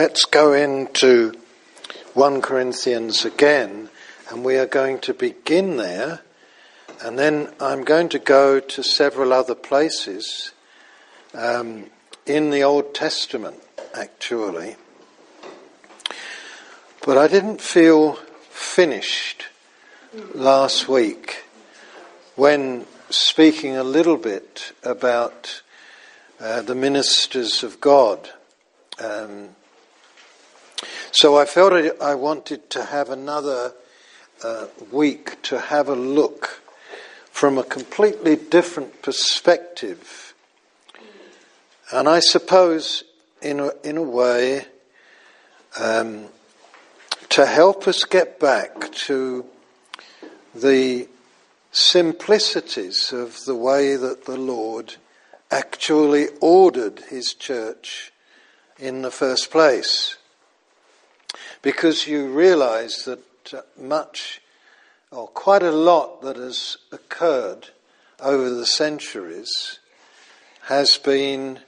let's go into 1 Corinthians again, and we are going to begin there, and then I'm going to go to several other places um, in the Old Testament, actually. But I didn't feel finished last week when speaking a little bit about uh, the ministers of God. Um, so I felt I wanted to have another uh, week to have a look from a completely different perspective. And I suppose, in a, in a way, um, to help us get back to the simplicities of the way that the Lord actually ordered his church in the first place because you realize that uh, much or quite a lot that has occurred over the centuries has been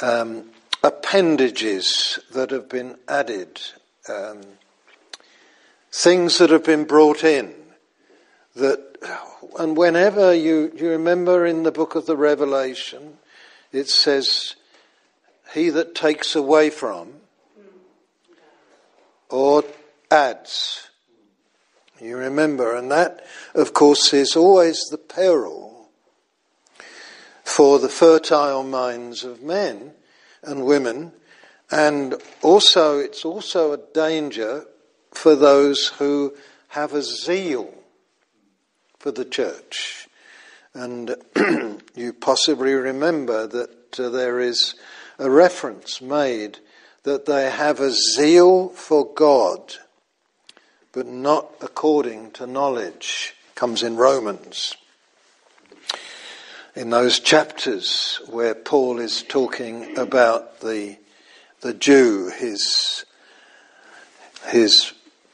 um, appendages that have been added, um, things that have been brought in. That, and whenever you, you remember in the book of the Revelation, it says, "He that takes away from." Or adds. You remember, and that, of course, is always the peril for the fertile minds of men and women, and also it's also a danger for those who have a zeal for the church. And you possibly remember that uh, there is a reference made that they have a zeal for God, but not according to knowledge, comes in Romans. In those chapters where Paul is talking about the, the Jew, his, his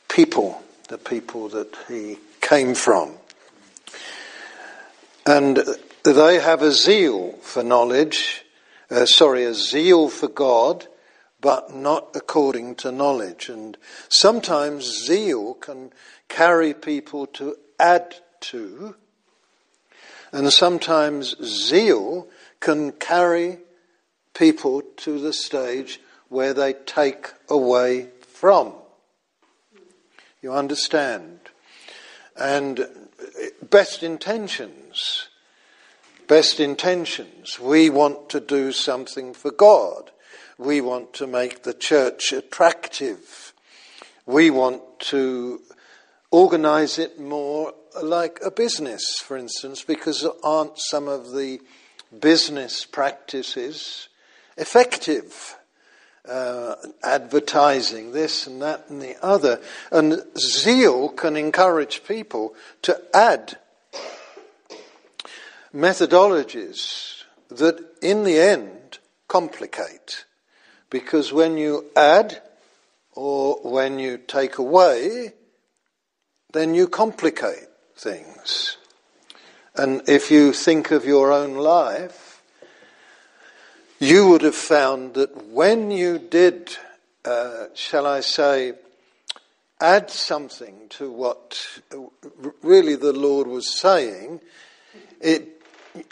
people, the people that he came from. And they have a zeal for knowledge, uh, sorry, a zeal for God, but not according to knowledge. And sometimes zeal can carry people to add to, and sometimes zeal can carry people to the stage where they take away from. You understand? And best intentions, best intentions. We want to do something for God. We want to make the church attractive. We want to organize it more like a business, for instance, because aren't some of the business practices effective? Uh, advertising this and that and the other. And zeal can encourage people to add methodologies that in the end complicate. Because when you add or when you take away, then you complicate things. And if you think of your own life, you would have found that when you did, uh, shall I say, add something to what really the Lord was saying, it,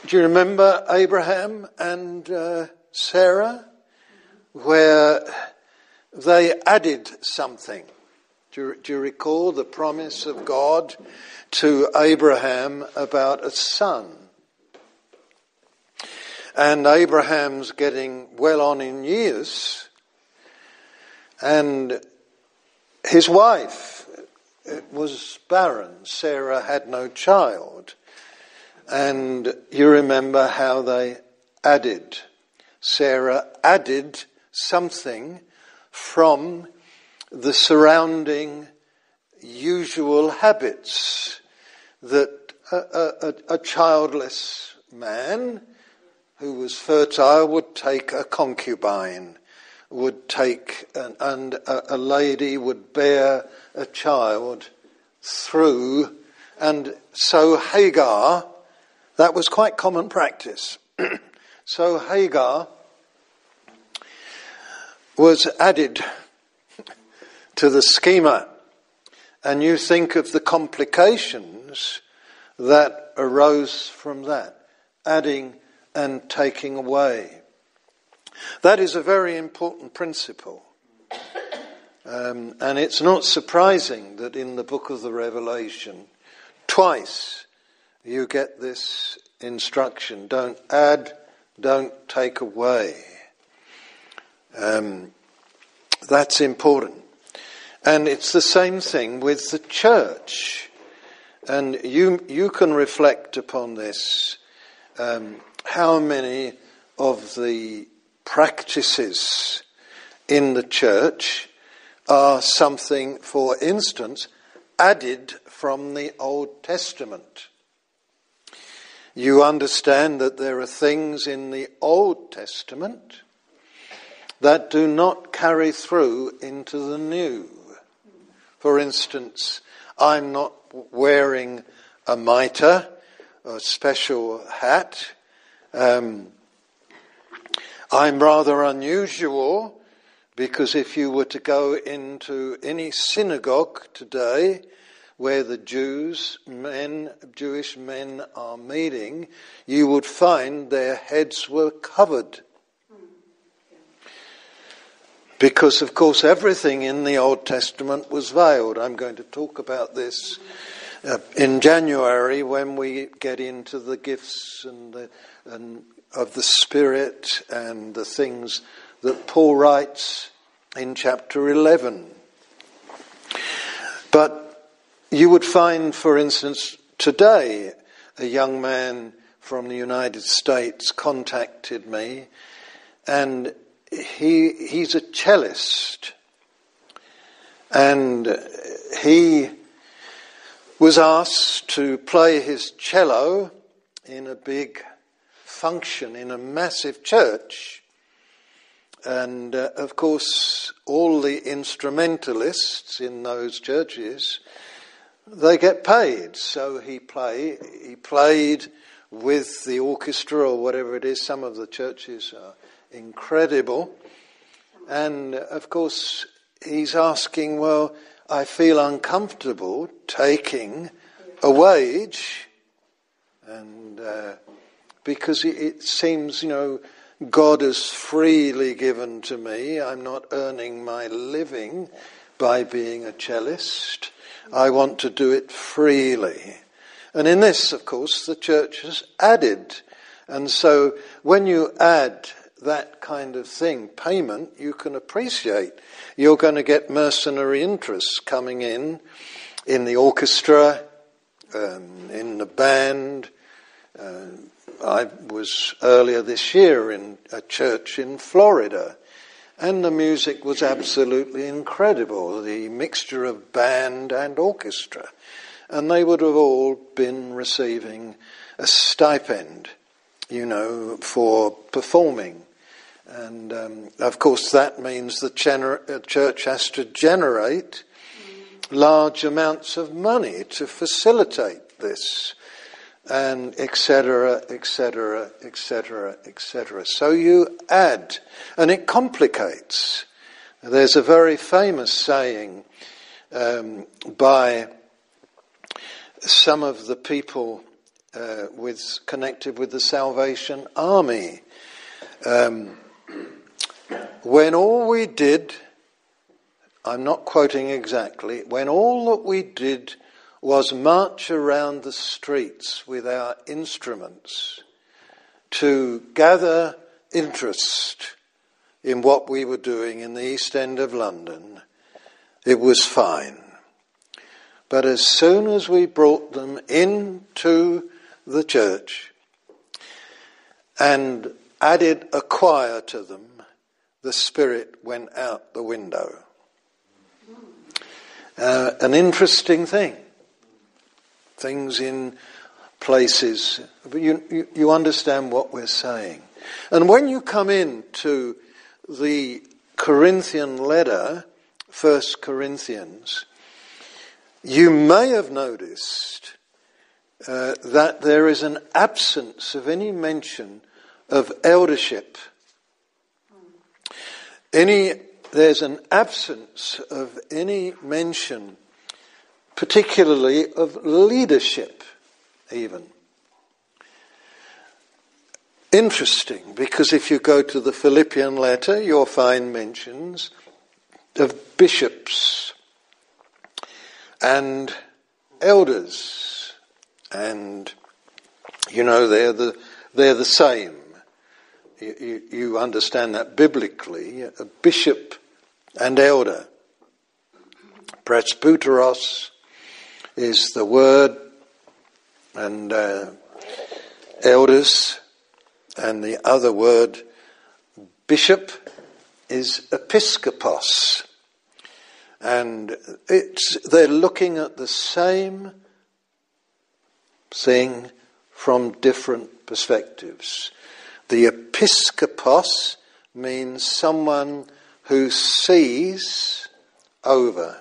do you remember Abraham and uh, Sarah? where they added something. Do you, do you, recall the promise of God to Abraham about a son? And Abraham's getting well on in years, and his wife was barren. Sarah had no child. And you remember how they added. Sarah added something from the surrounding usual habits that a, a, a, childless man who was fertile would take a concubine, would take, an, and a, a lady would bear a child through, and so Hagar, that was quite common practice. so Hagar was added to the schema. And you think of the complications that arose from that, adding and taking away. That is a very important principle. Um, and it's not surprising that in the book of the Revelation, twice you get this instruction don't add, don't take away. Um, that's important. And it's the same thing with the church. And you, you can reflect upon this. Um, how many of the practices in the church are something, for instance, added from the Old Testament? You understand that there are things in the Old Testament that do not carry through into the New. For instance, I'm not wearing a mitre, a special hat. Um, I'm rather unusual because if you were to go into any synagogue today where the Jews, men, Jewish men are meeting, you would find their heads were covered. Because, of course, everything in the Old Testament was veiled. I'm going to talk about this uh, in January when we get into the gifts and, the, and of the Spirit and the things that Paul writes in chapter 11. But you would find, for instance, today a young man from the United States contacted me and he, he's a cellist. And he was asked to play his cello in a big function in a massive church. And uh, of course, all the instrumentalists in those churches, they get paid. So he play, he played with the orchestra or whatever it is. Some of the churches are incredible. And of course, he's asking, well, I feel uncomfortable taking a wage, and uh, because it, it seems, you know, God has freely given to me. I'm not earning my living by being a cellist. I want to do it freely. And in this, of course, the church has added. And so when you add that kind of thing, payment, you can appreciate. You're going to get mercenary interests coming in, in the orchestra, um, in the band. Uh, I was earlier this year in a church in Florida, and the music was absolutely incredible the mixture of band and orchestra. And they would have all been receiving a stipend, you know, for performing. And um, of course, that means the gener- uh, church has to generate large amounts of money to facilitate this, and etc., etc., etc., etc. So you add, and it complicates. There's a very famous saying um, by some of the people uh, with connected with the Salvation Army. Um, when all we did, I'm not quoting exactly, when all that we did was march around the streets with our instruments to gather interest in what we were doing in the East End of London, it was fine. But as soon as we brought them into the church and added a choir to them, the Spirit went out the window. Uh, an interesting thing. Things in places, but you, you, you understand what we're saying. And when you come into the Corinthian letter, First Corinthians, you may have noticed uh, that there is an absence of any mention of eldership any, there's an absence of any mention, particularly of leadership, even. Interesting, because if you go to the Philippian letter, you'll find mentions of bishops and elders, and you know they're the they're the same. You, you, understand that biblically, a bishop and elder. Presbyteros is the word, and uh, elders and the other word, bishop, is episkopos. And it's, they're looking at the same thing from different perspectives. The episkopos means someone who sees over.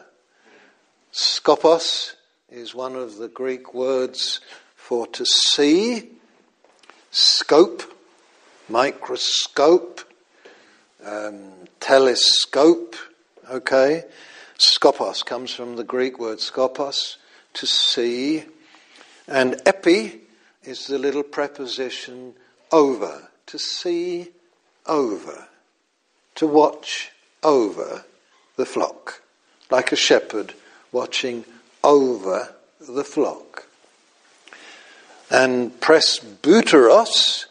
Skopos is one of the Greek words for to see, scope, microscope, um, telescope, okay? Skopos comes from the Greek word skopos, to see. And epi is the little preposition over, to see over, to watch over the flock, like a shepherd watching over the flock. And presbyteros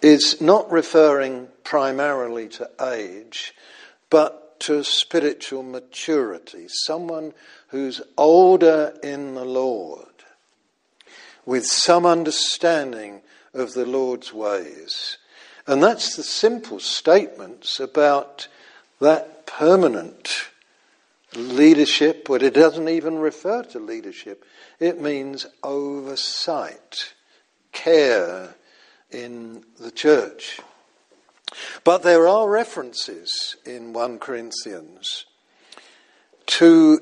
is not referring primarily to age, but to spiritual maturity. Someone who's older in the Lord, with some understanding of the Lord's ways. And that's the simple statements about that permanent leadership, but it doesn't even refer to leadership. It means oversight, care, in the church. But there are references in 1 Corinthians to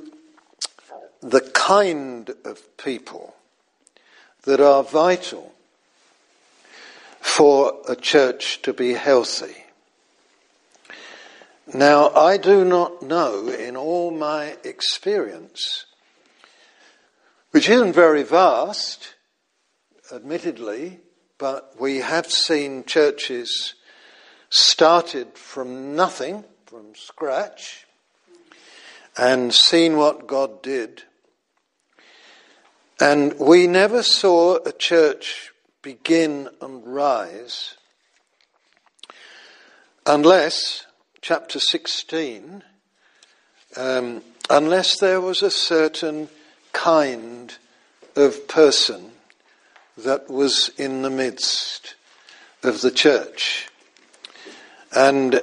the kind of people that are vital for a church to be healthy. Now, I do not know in all my experience, which isn't very vast, admittedly, but we have seen churches started from nothing, from scratch, and seen what God did. And we never saw a church begin and rise unless, chapter 16, um, unless there was a certain kind of person that was in the midst of the church. And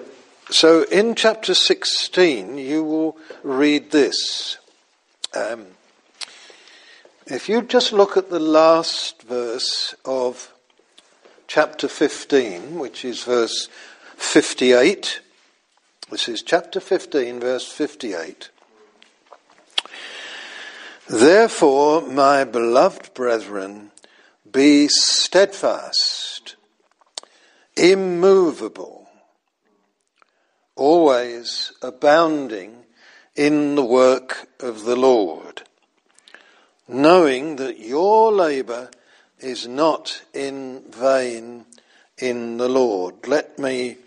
so in chapter 16, you will read this. Um, if you just look at the last verse of chapter 15, which is verse 58, this is chapter 15, verse 58. Therefore, my beloved brethren, be steadfast, immovable, always abounding in the work of the Lord, knowing that your labour is not in vain in the Lord. Let me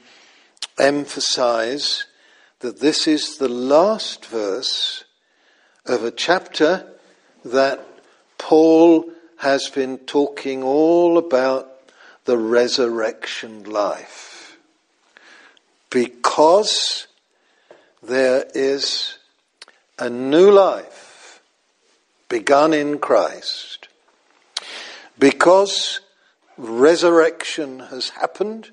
emphasize that this is the last verse of a chapter that Paul has been talking all about the resurrection life. Because there is a new life begun in Christ. Because resurrection has happened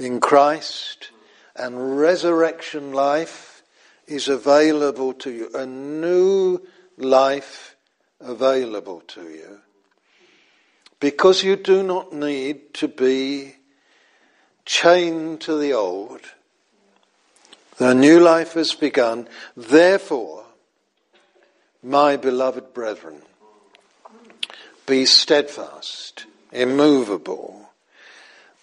in Christ and resurrection life is available to you. A new life available to you because you do not need to be chained to the old. The new life has begun. Therefore, my beloved brethren, be steadfast, immovable,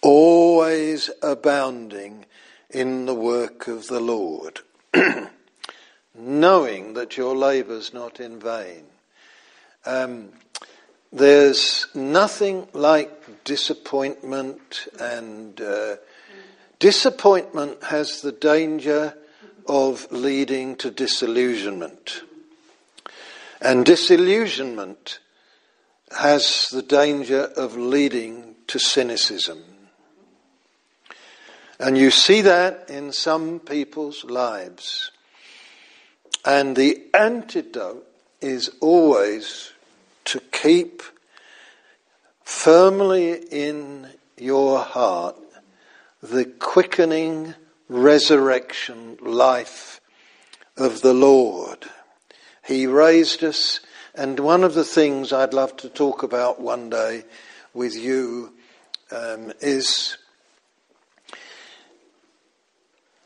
always abounding in the work of the Lord, knowing that your labour's not in vain. Um, there's nothing like disappointment, and uh, disappointment has the danger of leading to disillusionment. And disillusionment has the danger of leading to cynicism. And you see that in some people's lives. And the antidote is always to keep firmly in your heart the quickening resurrection life of the Lord. He raised us, and one of the things I'd love to talk about one day with you um, is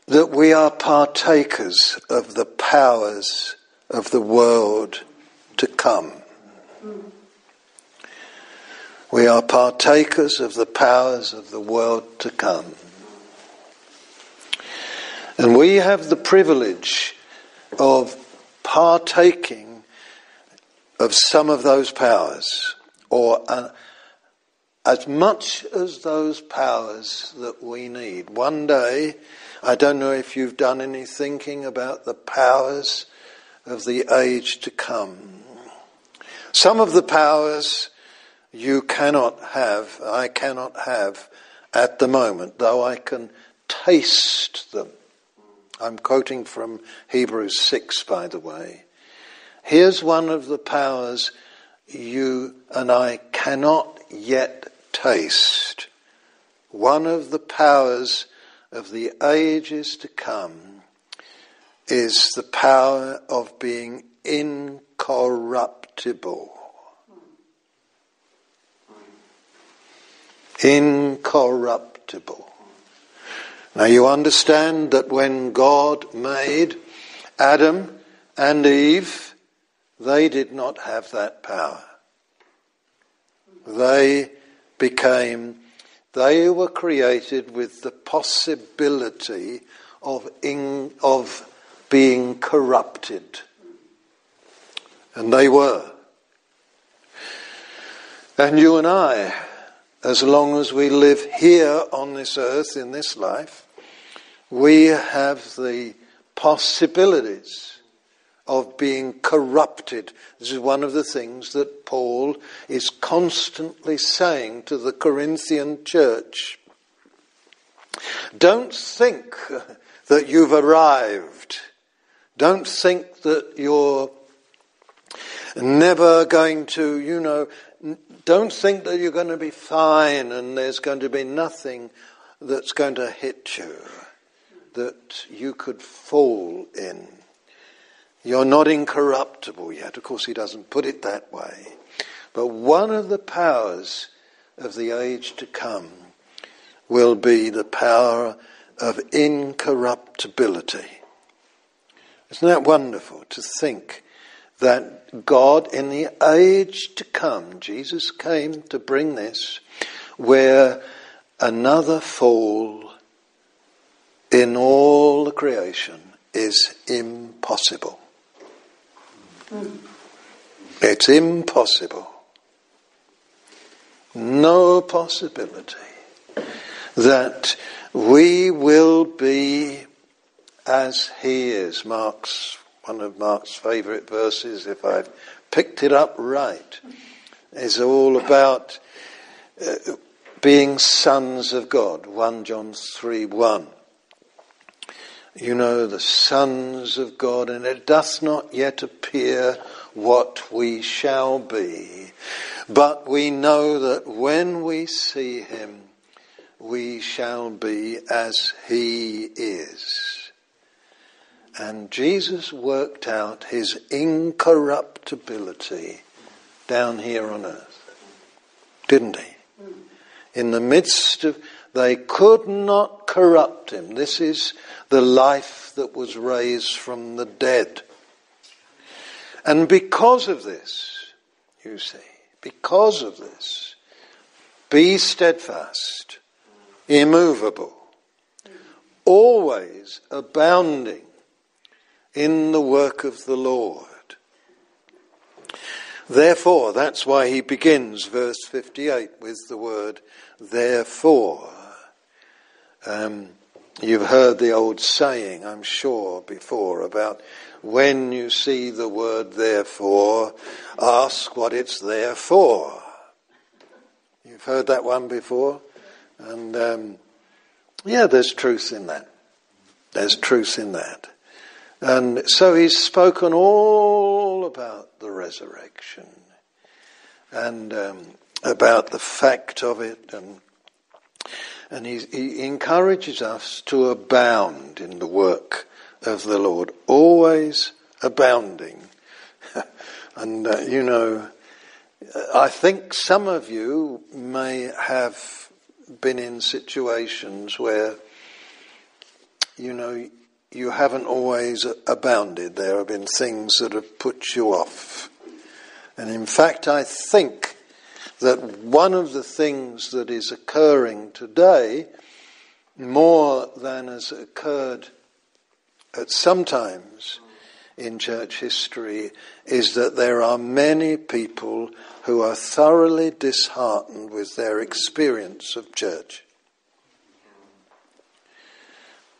that we are partakers of the powers of the world to come. We are partakers of the powers of the world to come. And we have the privilege of partaking of some of those powers, or uh, as much as those powers that we need. One day, I don't know if you've done any thinking about the powers of the age to come. Some of the powers you cannot have, I cannot have at the moment, though I can taste them. I'm quoting from Hebrews 6, by the way. Here's one of the powers you and I cannot yet taste. One of the powers of the ages to come is the power of being incorruptible. Incorruptible. Now you understand that when God made Adam and Eve, they did not have that power. They became they were created with the possibility of, in, of being corrupted. And they were. And you and I, as long as we live here on this earth in this life, we have the possibilities of being corrupted. This is one of the things that Paul is constantly saying to the Corinthian church. Don't think that you've arrived. Don't think that you're never going to, you know, don't think that you're going to be fine and there's going to be nothing that's going to hit you that you could fall in. You're not incorruptible yet. Of course, he doesn't put it that way. But one of the powers of the age to come will be the power of incorruptibility. Isn't that wonderful to think that God, in the age to come, Jesus came to bring this, where another fall in all the creation is impossible. It's impossible. No possibility that we will be as he is. Mark's one of Mark's favourite verses, if I've picked it up right, is all about uh, being sons of God. 1 John 3 1 you know, the sons of God, and it doth not yet appear what we shall be. But we know that when we see him, we shall be as he is. And Jesus worked out his incorruptibility down here on earth, didn't he? In the midst of, they could not corrupt him. This is the life that was raised from the dead. And because of this, you see, because of this, be steadfast, immovable, always abounding in the work of the Lord. Therefore, that's why he begins verse 58 with the word therefore. Um, you've heard the old saying, I'm sure, before about when you see the word therefore, ask what it's there for. You've heard that one before? And um, yeah, there's truth in that. There's truth in that. And so he's spoken all about the resurrection and um, about the fact of it, and and he, he encourages us to abound in the work of the Lord, always abounding. and uh, you know, I think some of you may have been in situations where you know you haven't always abounded. There have been things that have put you off. And in fact, I think that one of the things that is occurring today, more than has occurred at some times in church history, is that there are many people who are thoroughly disheartened with their experience of church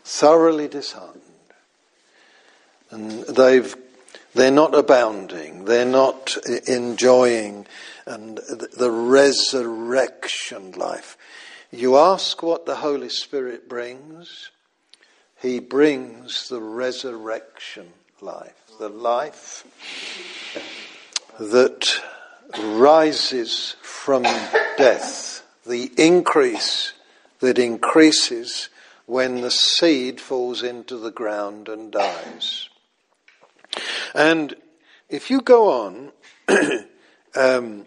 thoroughly disheartened. And they've, they're not abounding, they're not enjoying and the resurrection life. You ask what the Holy Spirit brings, He brings the resurrection life, the life that rises from death, the increase that increases when the seed falls into the ground and dies. And if you go on, um,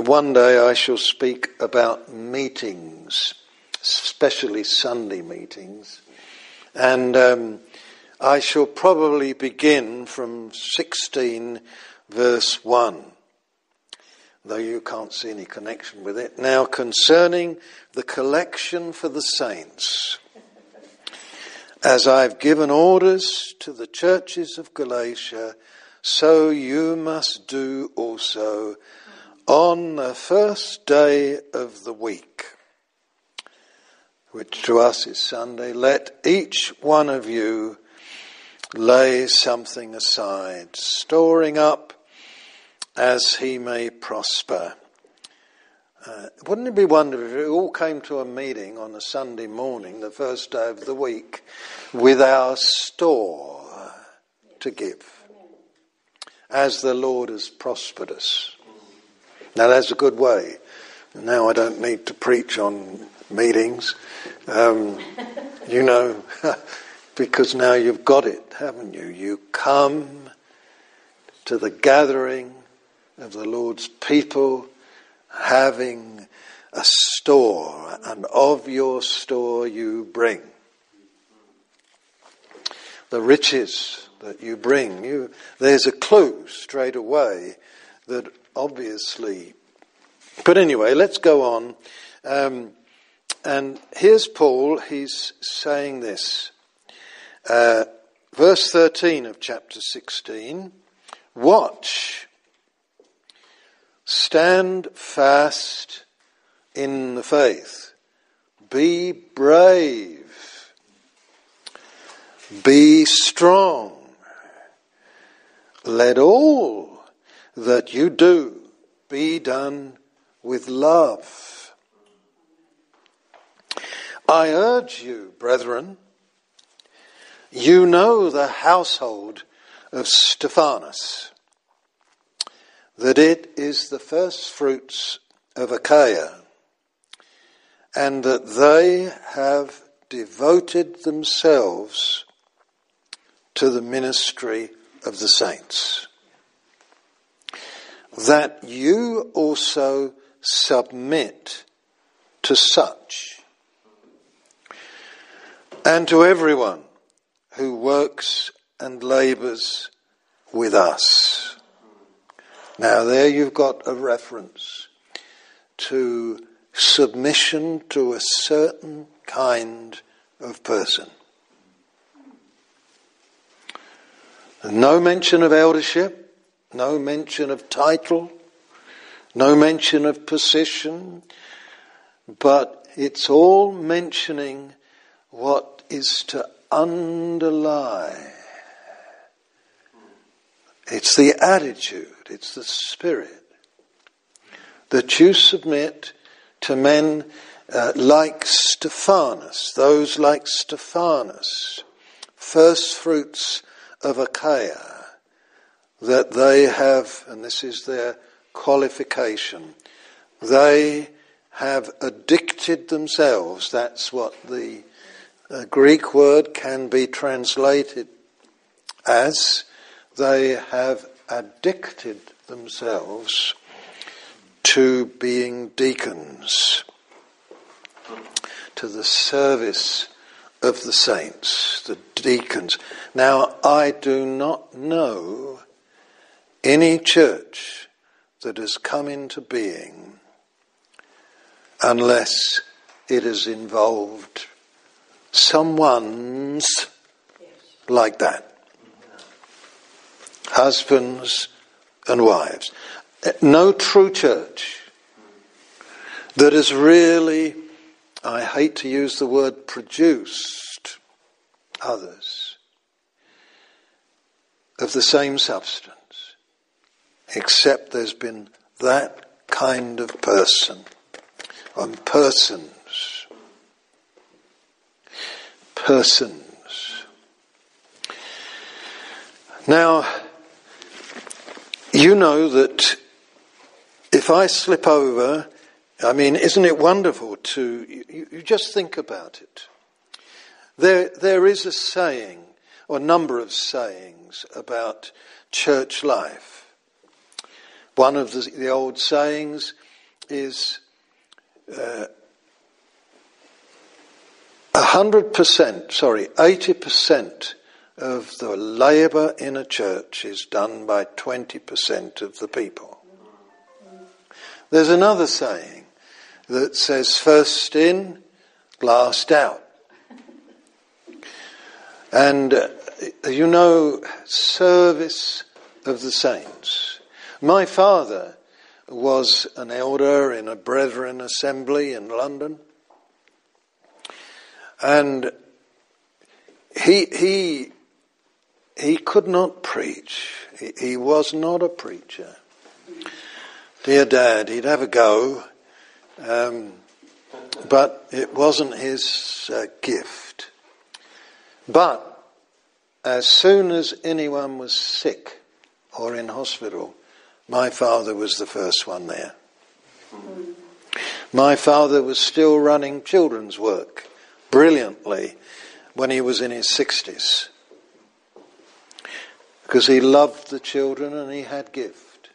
one day I shall speak about meetings, especially Sunday meetings, and um, I shall probably begin from 16 verse 1 though you can't see any connection with it. Now, concerning the collection for the saints, as I've given orders to the churches of Galatia, so you must do also on the first day of the week, which to us is Sunday. Let each one of you lay something aside, storing up as he may prosper. Uh, wouldn't it be wonderful if we all came to a meeting on a Sunday morning, the first day of the week, with our store to give, as the Lord has prospered us? Now that's a good way. Now I don't need to preach on meetings, um, you know, because now you've got it, haven't you? You come to the gathering of the Lord's people having a store, and of your store you bring. The riches that you bring, you, there's a clue straight away that obviously. But anyway, let's go on. Um, and here's Paul, he's saying this. Uh, verse 13 of chapter 16 Watch Stand fast in the faith. Be brave. Be strong. Let all that you do be done with love. I urge you, brethren, you know the household of Stephanas that it is the first fruits of Achaia, and that they have devoted themselves to the ministry of the saints. That you also submit to such, and to everyone who works and labours with us. Now, there you've got a reference to submission to a certain kind of person. No mention of eldership, no mention of title, no mention of position, but it's all mentioning what is to underlie. It's the attitude, it's the spirit that you submit to men uh, like Stephanas, those like Stephanas, first fruits of Achaia, that they have, and this is their qualification, they have addicted themselves. That's what the uh, Greek word can be translated as. They have addicted themselves to being deacons, to the service of the saints, the deacons. Now, I do not know any church that has come into being unless it has involved someone's like that. Husbands and wives. No true church that has really I hate to use the word produced others of the same substance, except there's been that kind of person, and persons. Persons. Now, you know that if I slip over I mean, isn't it wonderful to, you, you, just think about it. There, there is a saying, or a number of sayings about church life. One of the, the old sayings is uh, a hundred percent, sorry, eighty percent of the labour in a church is done by twenty percent of the people. There's another saying that says first in, last out. And uh, you know, service of the saints. My father was an elder in a brethren assembly in London. And he, he, he could not preach. He, he was not a preacher. Dear dad, he'd have a go um, but it wasn't his uh, gift. But as soon as anyone was sick or in hospital, my father was the first one there. My father was still running children's work brilliantly when he was in his 60s because he loved the children and he had gift.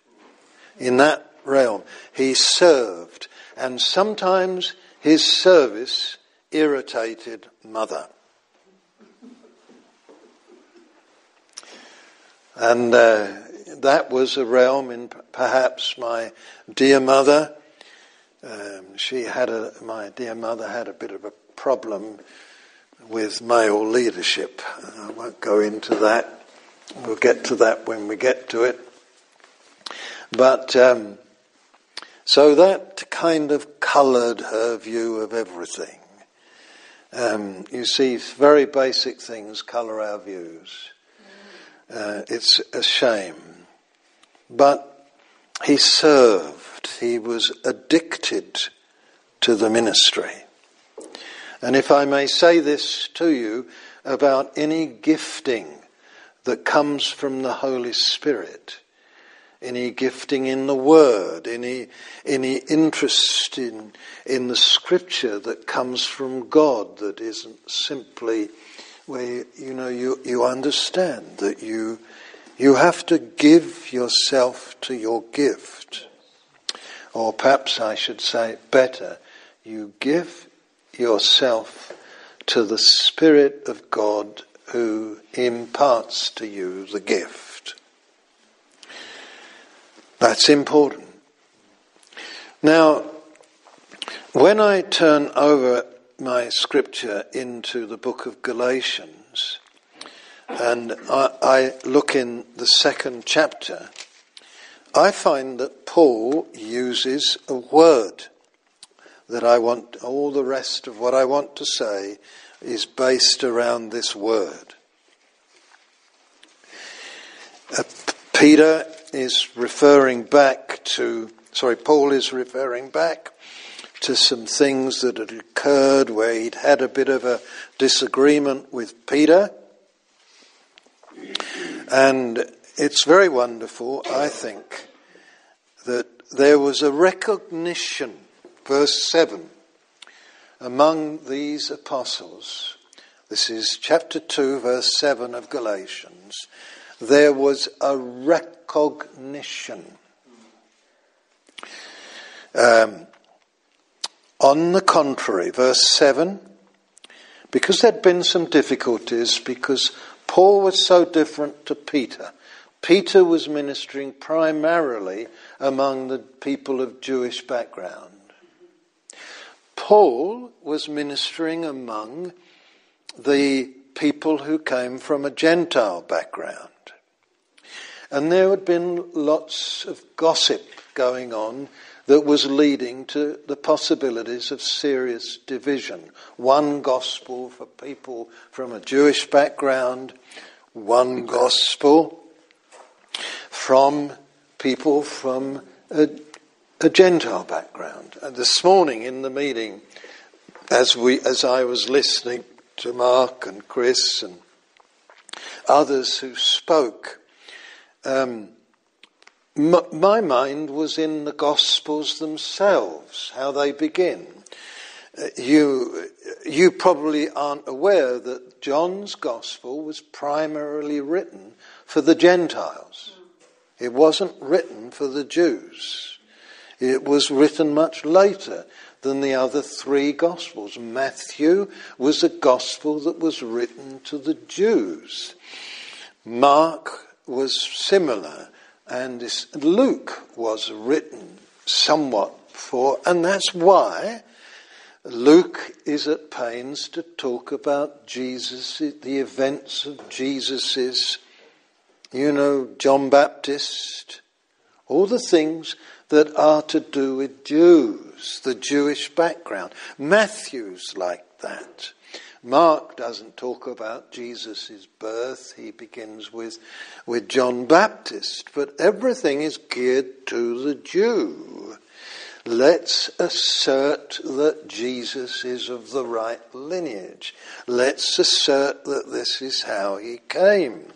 In that realm, he served and sometimes his service irritated mother. And uh, that was a realm in perhaps my dear mother. Um, she had a, my dear mother had a bit of a problem with male leadership. I won't go into that. We'll get to that when we get to it. But um, so that kind of coloured her view of everything. Um, you see, very basic things colour our views. Uh, it's a shame. But he served, he was addicted to the ministry. And if I may say this to you about any gifting that comes from the Holy Spirit, any gifting in the word, any, any interest in, in the scripture that comes from God that isn't simply where, you know, you, you understand that you, you have to give yourself to your gift. Or perhaps I should say better, you give yourself to the Spirit of God who imparts to you the gift. That's important. Now, when I turn over my scripture into the book of Galatians, and I, I look in the second chapter, I find that Paul uses a word that I want, all the rest of what I want to say is based around this word. Uh, Peter is referring back to, sorry, Paul is referring back to some things that had occurred where he'd had a bit of a disagreement with Peter. And it's very wonderful, I think, that there was a recognition, verse 7, among these apostles. This is chapter 2, verse 7 of Galatians. There was a recognition. Um, on the contrary, verse 7, because there'd been some difficulties, because Paul was so different to Peter. Peter was ministering primarily among the people of Jewish background. Paul was ministering among the people who came from a Gentile background. And there had been lots of gossip going on that was leading to the possibilities of serious division. One gospel for people from a Jewish background, one gospel from people from a, a Gentile background. And this morning in the meeting, as we, as I was listening to Mark and Chris and others who spoke, um, my mind was in the Gospels themselves, how they begin. Uh, you, you probably aren't aware that John's Gospel was primarily written for the Gentiles. It wasn't written for the Jews. It was written much later than the other three Gospels. Matthew was a Gospel that was written to the Jews. Mark was similar and this, Luke was written somewhat for, and that's why Luke is at pains to talk about Jesus, the events of Jesus's, you know, John Baptist, all the things that are to do with Jews, the Jewish background. Matthew's like that. Mark doesn't talk about Jesus' birth. He begins with, with John Baptist. But everything is geared to the Jew. Let's assert that Jesus is of the right lineage. Let's assert that this is how he came.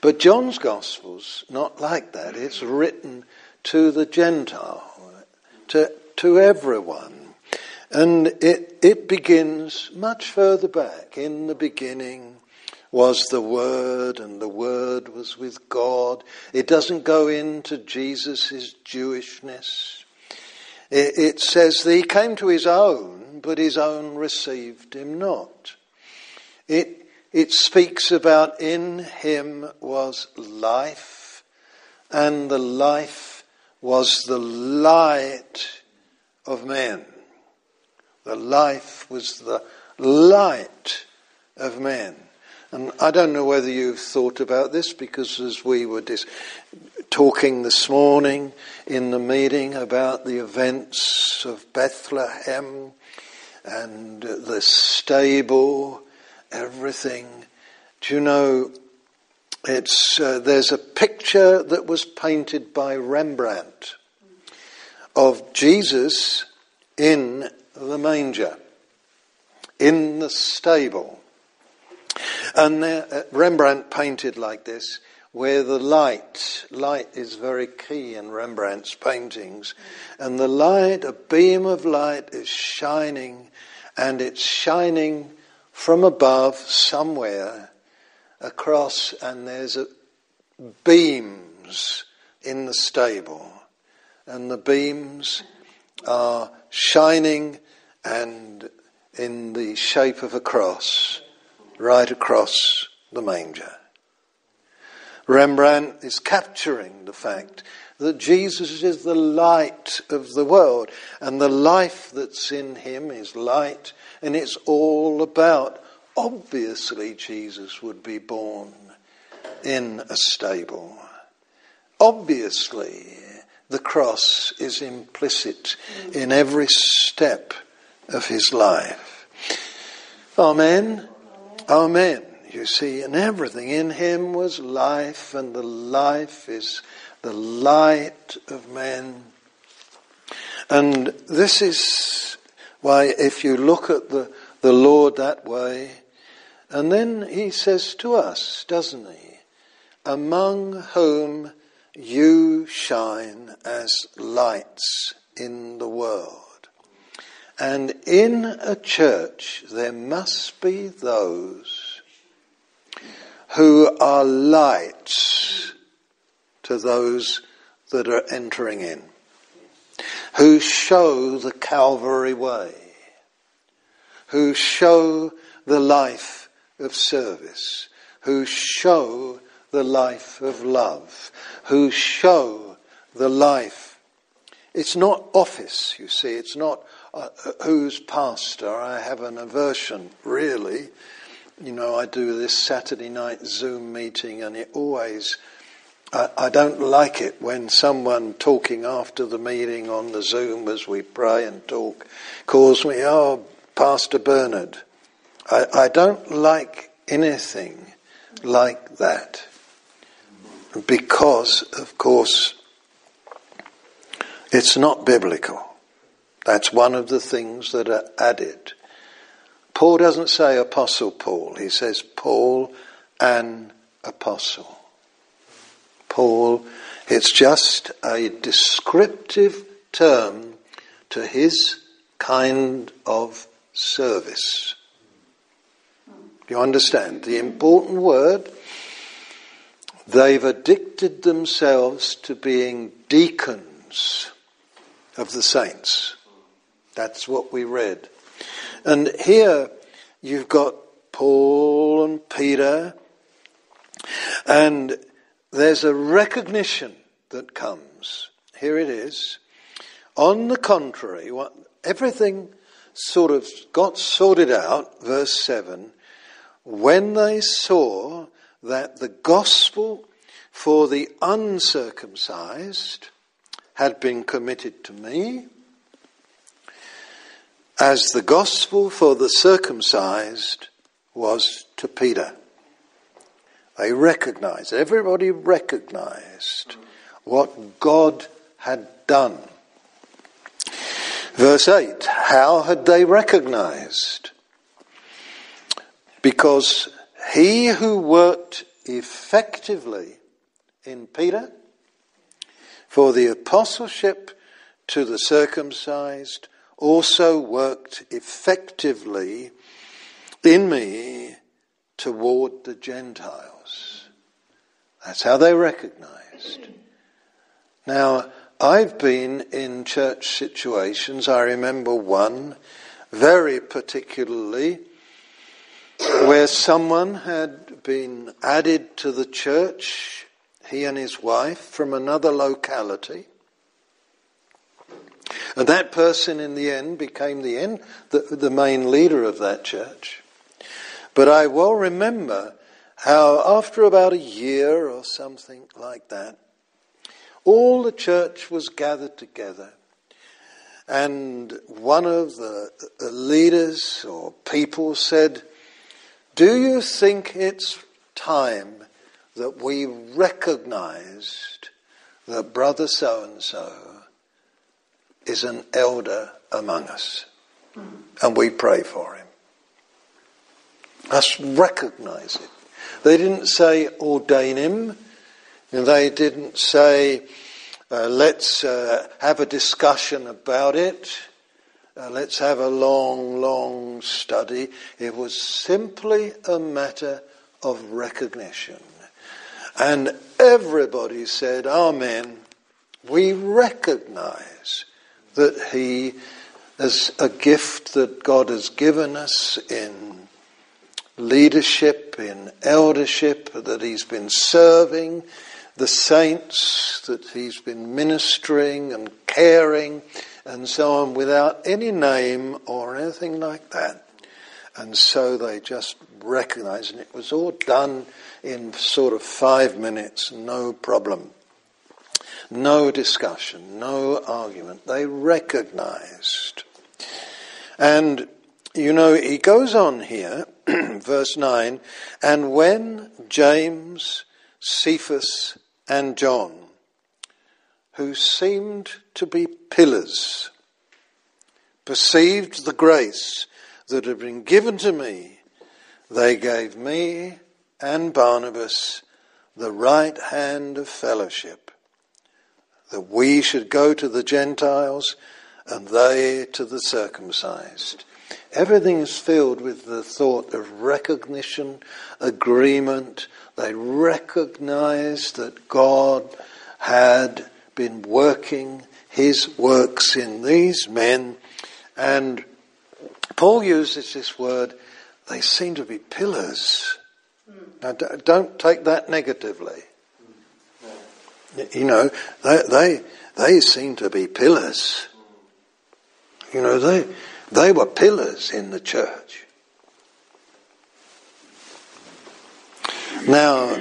But John's Gospel's not like that. It's written to the Gentile, to, to everyone. And it, it begins much further back. In the beginning was the Word, and the Word was with God. It doesn't go into Jesus' Jewishness. It, it says that he came to his own, but his own received him not. It, it speaks about in him was life, and the life was the light of men. The life was the light of men. And I don't know whether you've thought about this because as we were dis- talking this morning in the meeting about the events of Bethlehem and the stable, everything, do you know it's, uh, there's a picture that was painted by Rembrandt of Jesus in the manger, in the stable. And there, uh, Rembrandt painted like this, where the light, light is very key in Rembrandt's paintings, and the light, a beam of light is shining, and it's shining from above somewhere across, and there's a, beams in the stable, and the beams are shining and in the shape of a cross right across the manger. Rembrandt is capturing the fact that Jesus is the light of the world, and the life that's in him is light, and it's all about, obviously, Jesus would be born in a stable. Obviously, the cross is implicit in every step of his life. Amen. Amen. You see, and everything in him was life, and the life is the light of men. And this is why, if you look at the, the Lord that way, and then he says to us, doesn't he? Among whom you shine as lights in the world. And in a church, there must be those who are lights to those that are entering in, who show the Calvary way, who show the life of service, who show the life of love, who show the life. It's not office, you see, it's not uh, who's pastor. I have an aversion, really. You know, I do this Saturday night Zoom meeting, and it always. I, I don't like it when someone talking after the meeting on the Zoom as we pray and talk calls me, oh, Pastor Bernard. I, I don't like anything like that because, of course, it's not biblical. That's one of the things that are added. Paul doesn't say Apostle Paul, he says Paul an apostle. Paul, it's just a descriptive term to his kind of service. You understand? The important word They've addicted themselves to being deacons of the saints. That's what we read. And here you've got Paul and Peter, and there's a recognition that comes. Here it is. On the contrary, what, everything sort of got sorted out, verse 7, when they saw that the gospel for the uncircumcised had been committed to me, as the gospel for the circumcised was to Peter. They recognized, everybody recognized what God had done. Verse 8 How had they recognized? Because he who worked effectively in Peter for the apostleship to the circumcised also worked effectively in me toward the Gentiles. That's how they recognized. Now, I've been in church situations, I remember one very particularly where someone had been added to the church, he and his wife, from another locality. And that person in the end became the, end, the, the main leader of that church. But I well remember how after about a year or something like that, all the church was gathered together. And one of the leaders or people said, do you think it's time that we recognized that brother so and so is an elder among us? And we pray for him. Let's recognize it. They didn't say ordain him, and they didn't say uh, let's uh, have a discussion about it. Uh, let's have a long, long study. It was simply a matter of recognition. And everybody said, Amen. We recognize that He is a gift that God has given us in leadership, in eldership, that He's been serving, the saints that he's been ministering and caring and so on without any name or anything like that. And so they just recognized, and it was all done in sort of five minutes, no problem. No discussion, no argument. They recognized. And, you know, he goes on here, verse 9, and when James, Cephas, and John, who seemed to be pillars, perceived the grace that had been given to me, they gave me and Barnabas the right hand of fellowship, that we should go to the Gentiles and they to the circumcised. Everything is filled with the thought of recognition, agreement. They recognized that God had been working his works in these men, and Paul uses this word, they seem to be pillars. Now, don't take that negatively. You know, they, they, they seem to be pillars. You know, they, they were pillars in the church. Now,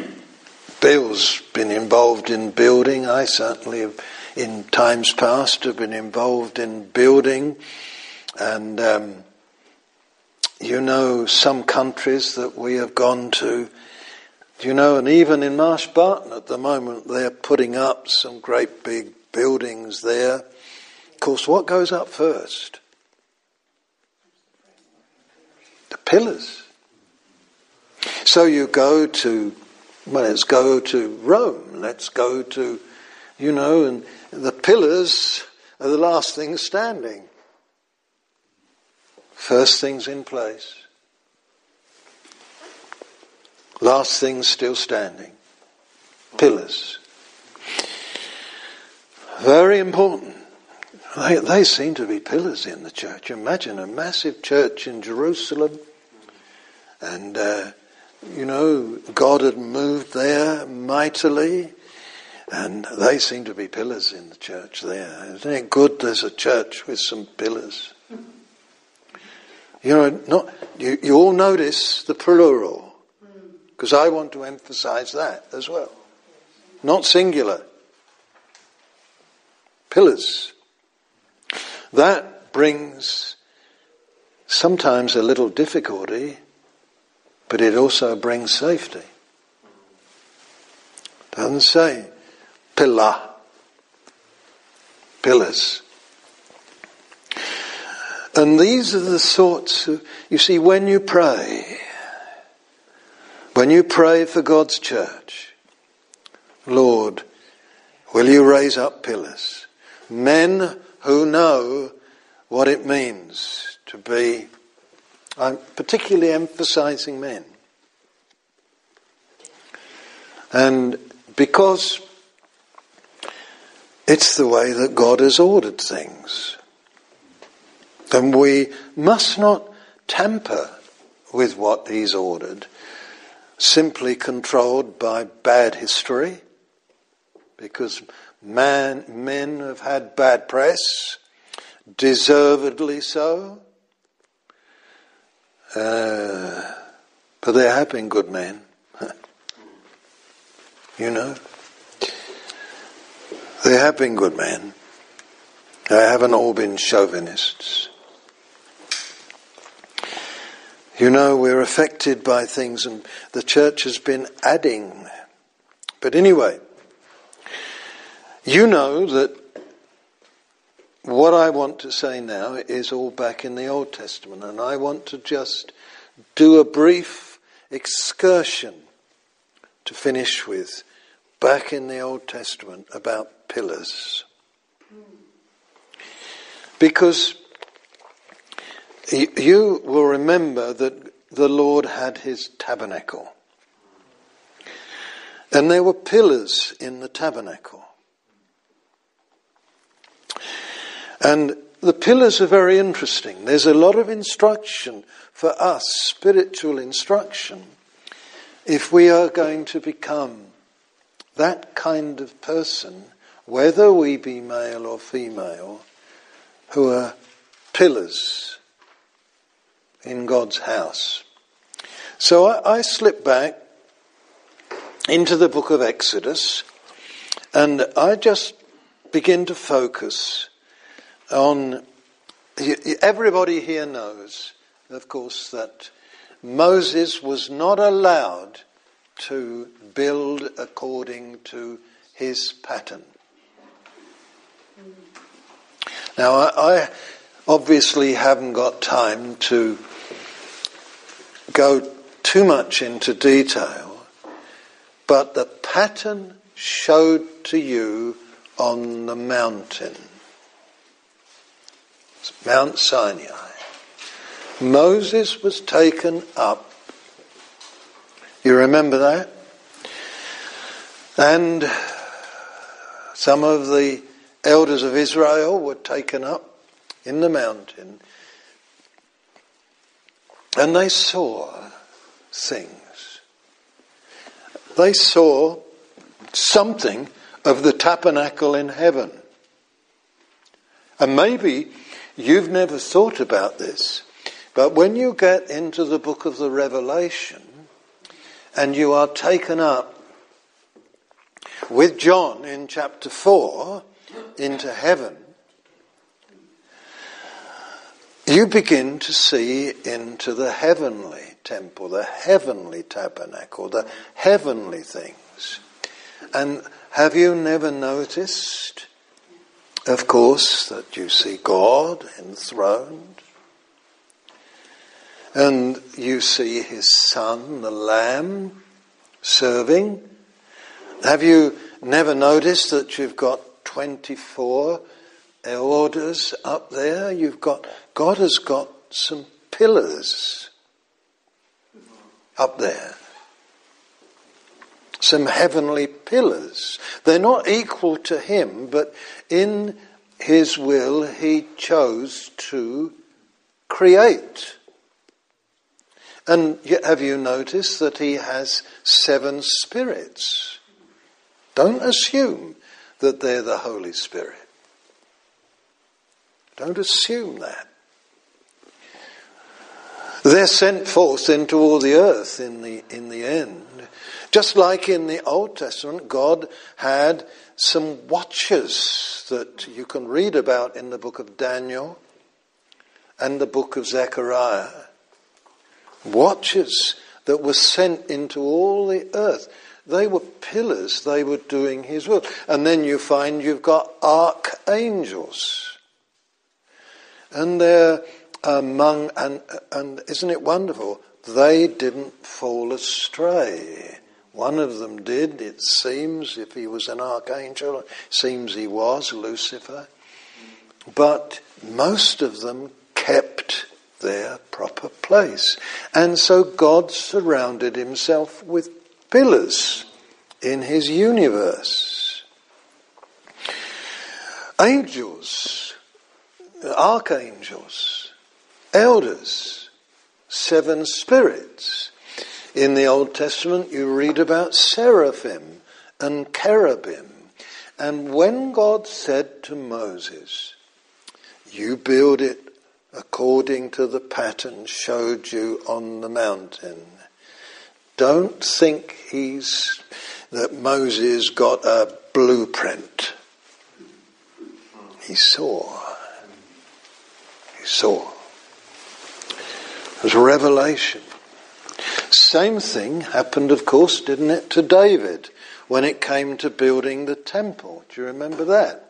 Bill's been involved in building. I certainly have, in times past, have been involved in building. And, um, you know, some countries that we have gone to, you know, and even in Marsh Barton at the moment, they're putting up some great big buildings there. Of course, what goes up first? The pillars. So you go to, well, let's go to Rome, let's go to, you know, and the pillars are the last things standing. First things in place. Last things still standing. Pillars. Very important. They, they seem to be pillars in the church. Imagine a massive church in Jerusalem and, uh, you know, God had moved there mightily and they seem to be pillars in the church there. Isn't it good there's a church with some pillars? You know, not, you, you all notice the plural, because I want to emphasize that as well. Not singular. Pillars. That brings sometimes a little difficulty, but it also brings safety. Doesn't say pillar, pillars. And these are the sorts of, you see, when you pray, when you pray for God's church, Lord, will you raise up pillars? Men who know what it means to be, I'm particularly emphasizing men. And because it's the way that God has ordered things. And we must not tamper with what he's ordered, simply controlled by bad history, because man, men have had bad press, deservedly so. Uh, but there have been good men. you know? There have been good men. They haven't all been chauvinists. You know, we're affected by things, and the church has been adding. But anyway, you know that what I want to say now is all back in the Old Testament, and I want to just do a brief excursion to finish with back in the Old Testament about pillars. Because you will remember that the Lord had his tabernacle. And there were pillars in the tabernacle. And the pillars are very interesting. There's a lot of instruction for us, spiritual instruction, if we are going to become that kind of person, whether we be male or female, who are pillars in God's house. So I, I slip back into the book of Exodus and I just begin to focus on. Everybody here knows, of course, that Moses was not allowed to build according to his pattern. Now, I, I obviously haven't got time to go too much into detail, but the pattern showed to you on the mountain. It's Mount Sinai. Moses was taken up. You remember that? And some of the elders of Israel were taken up in the mountain and they saw things. They saw something of the tabernacle in heaven. And maybe you've never thought about this, but when you get into the book of the Revelation and you are taken up with John in chapter 4 into heaven, you begin to see into the heavenly temple, the heavenly tabernacle, the heavenly things. And have you never noticed, of course, that you see God enthroned? And you see his son, the lamb, serving? Have you never noticed that you've got 24 elders up there? You've got, God has got some pillars up there some heavenly pillars. They're not equal to him, but in his will he chose to create. And have you noticed that he has seven spirits? Don't assume that they're the Holy Spirit. Don't assume that. They're sent forth into all the earth in the, in the end. Just like in the Old Testament, God had some watchers that you can read about in the book of Daniel and the book of Zechariah. Watchers that were sent into all the earth. They were pillars, they were doing his will. And then you find you've got archangels. And they're among, and, and isn't it wonderful? They didn't fall astray. One of them did, it seems, if he was an archangel, seems he was, Lucifer. But most of them kept their proper place. And so God surrounded himself with pillars in his universe. Angels, archangels, elders, seven spirits. In the Old Testament, you read about seraphim and cherubim. And when God said to Moses, You build it according to the pattern showed you on the mountain, don't think he's that Moses got a blueprint. He saw. He saw. Was revelation. Same thing happened, of course, didn't it, to David when it came to building the temple. Do you remember that?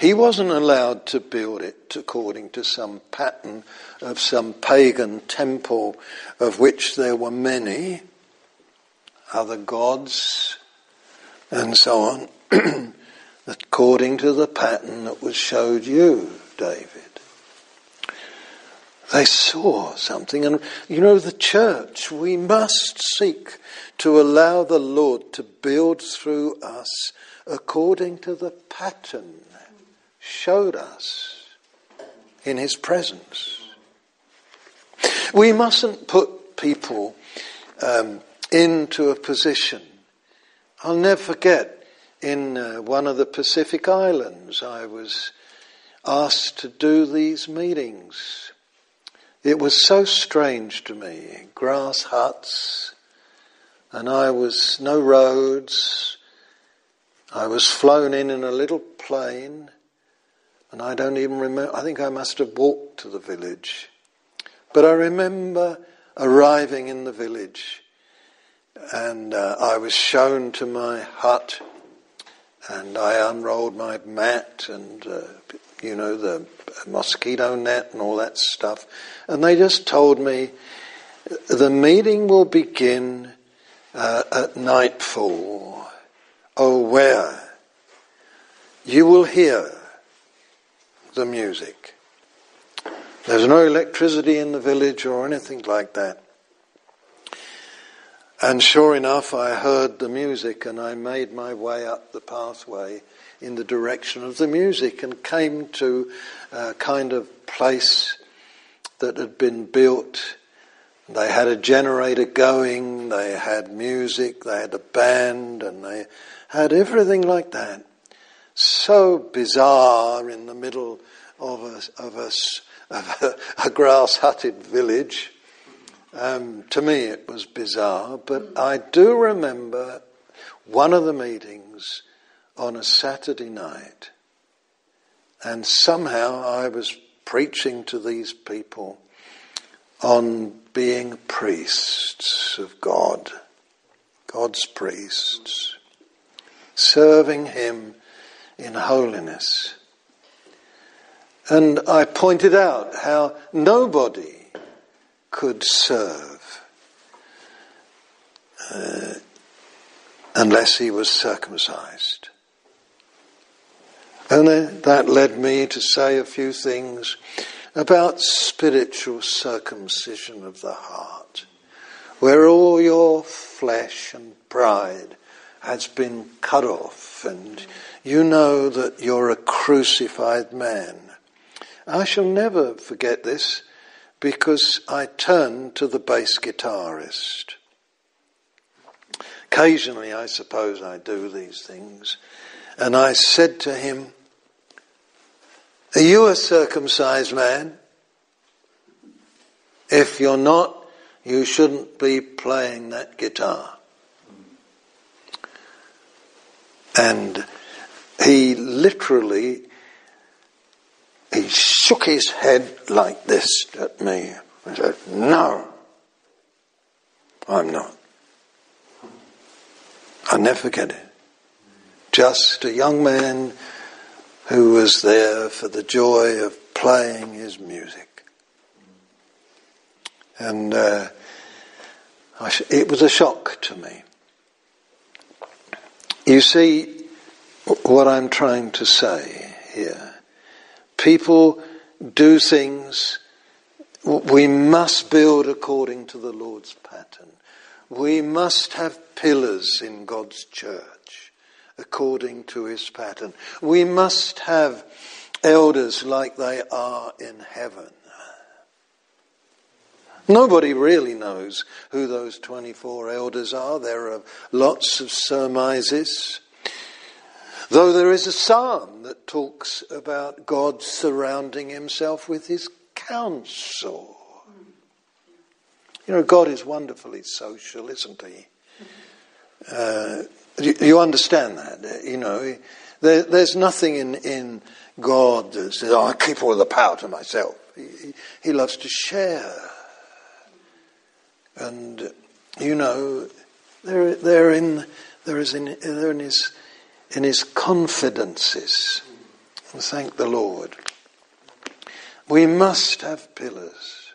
He wasn't allowed to build it according to some pattern of some pagan temple of which there were many, other gods, and so on, according to the pattern that was showed you, David. They saw something. And you know, the church, we must seek to allow the Lord to build through us according to the pattern showed us in His presence. We mustn't put people um, into a position. I'll never forget in uh, one of the Pacific Islands, I was asked to do these meetings. It was so strange to me. Grass huts, and I was no roads. I was flown in in a little plane, and I don't even remember. I think I must have walked to the village. But I remember arriving in the village, and uh, I was shown to my hut, and I unrolled my mat and, uh, you know, the mosquito net and all that stuff. And they just told me the meeting will begin uh, at nightfall. Oh, where? You will hear the music. There's no electricity in the village or anything like that. And sure enough, I heard the music and I made my way up the pathway in the direction of the music and came to a kind of place that had been built. They had a generator going, they had music, they had a band, and they had everything like that. So bizarre in the middle of a, of a, of a, a grass hutted village. Um, to me, it was bizarre, but I do remember one of the meetings on a Saturday night, and somehow I was preaching to these people on being priests of God, God's priests, serving Him in holiness. And I pointed out how nobody could serve uh, unless he was circumcised. And that led me to say a few things about spiritual circumcision of the heart, where all your flesh and pride has been cut off, and you know that you're a crucified man. I shall never forget this because I turned to the bass guitarist. Occasionally, I suppose I do these things. And I said to him, Are you a circumcised man? If you're not, you shouldn't be playing that guitar. And he literally he shook his head like this at me and said, No, I'm not. I'll never forget it. Just a young man who was there for the joy of playing his music. And uh, sh- it was a shock to me. You see what I'm trying to say here people do things, we must build according to the Lord's pattern. We must have pillars in God's church according to his pattern. We must have elders like they are in heaven. Nobody really knows who those 24 elders are. There are lots of surmises. Though there is a psalm that talks about God surrounding himself with his counsel. You know, God is wonderfully social, isn't he? Uh, you, you, understand that? You know, there, there's nothing in, in God that says, oh, I keep all the power to myself. He, he loves to share. And, you know, there, there, in, there is in, there in his in his confidences. Thank the Lord. We must have pillars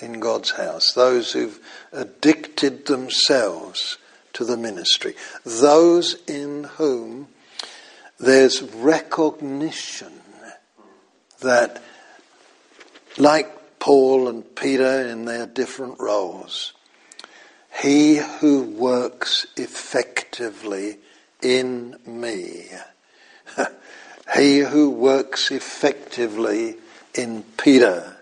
in God's house, those who've addicted themselves to the ministry, those in whom there's recognition that, like Paul and Peter in their different roles, he who works effectively in me. he who works effectively in Peter,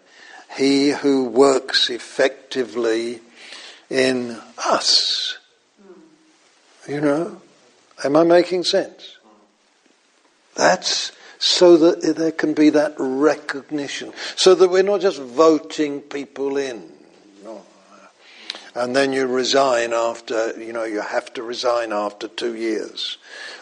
he who works effectively in us. You know? Am I making sense? That's so that there can be that recognition, so that we're not just voting people in. And then you resign after, you know, you have to resign after two years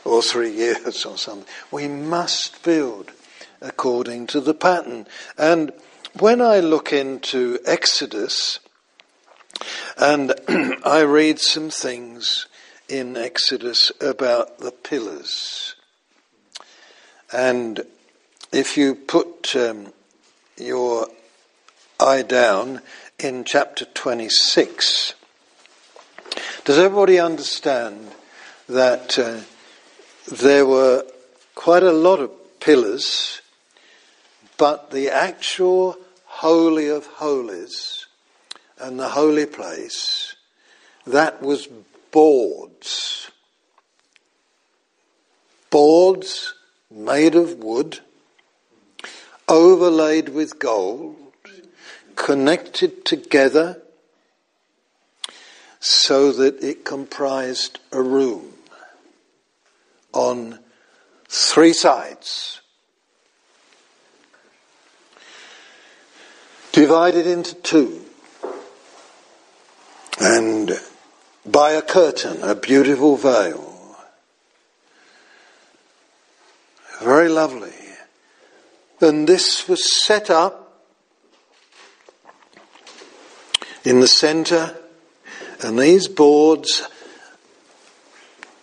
or three years or something. We must build according to the pattern. And when I look into Exodus and I read some things in Exodus about the pillars, and if you put um, your eye down in chapter 26, does everybody understand that uh, there were quite a lot of pillars, but the actual Holy of Holies and the holy place, that was boards. Boards made of wood, overlaid with gold, connected together so that it comprised a room on three sides. Divided into two. And by a curtain, a beautiful veil. Very lovely. And this was set up in the center, and these boards,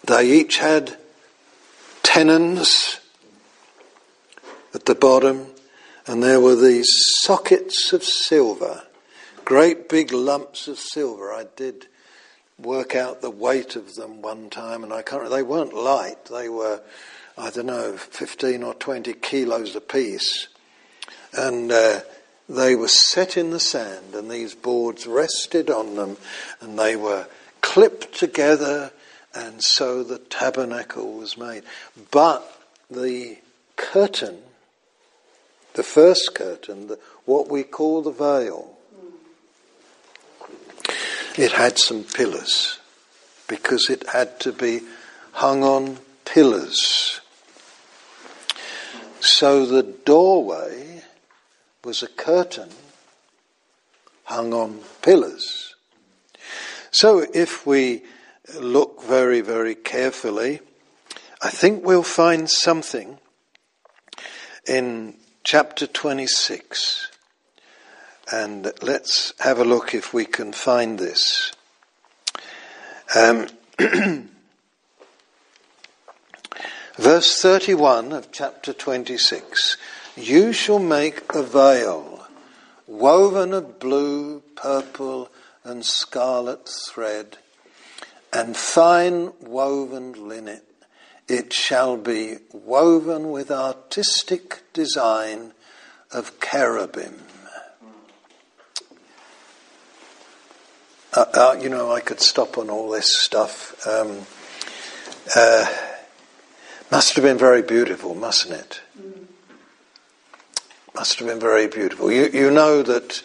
they each had tenons at the bottom, and there were these sockets of silver, great big lumps of silver. I did work out the weight of them one time, and I can't. They weren't light. They were I don't know, 15 or 20 kilos apiece. And uh, they were set in the sand, and these boards rested on them, and they were clipped together, and so the tabernacle was made. But the curtain, the first curtain, the, what we call the veil, it had some pillars because it had to be hung on pillars. So the doorway was a curtain hung on pillars. So if we look very, very carefully, I think we'll find something in chapter 26. And let's have a look if we can find this. Um, Verse 31 of chapter 26 You shall make a veil woven of blue, purple, and scarlet thread, and fine woven linen. It shall be woven with artistic design of cherubim. Uh, uh, you know, I could stop on all this stuff. Um, uh, must have been very beautiful, mustn't it? Must have been very beautiful. You, you know that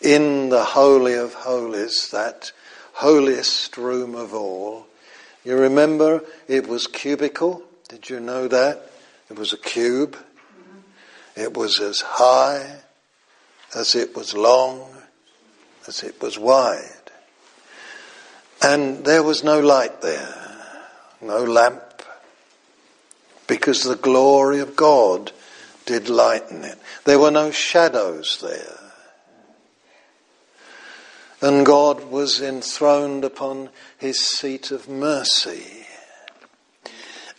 in the Holy of Holies, that holiest room of all, you remember it was cubical? Did you know that? It was a cube. It was as high as it was long, as it was wide. And there was no light there, no lamp, because the glory of God did lighten it. There were no shadows there. And God was enthroned upon his seat of mercy.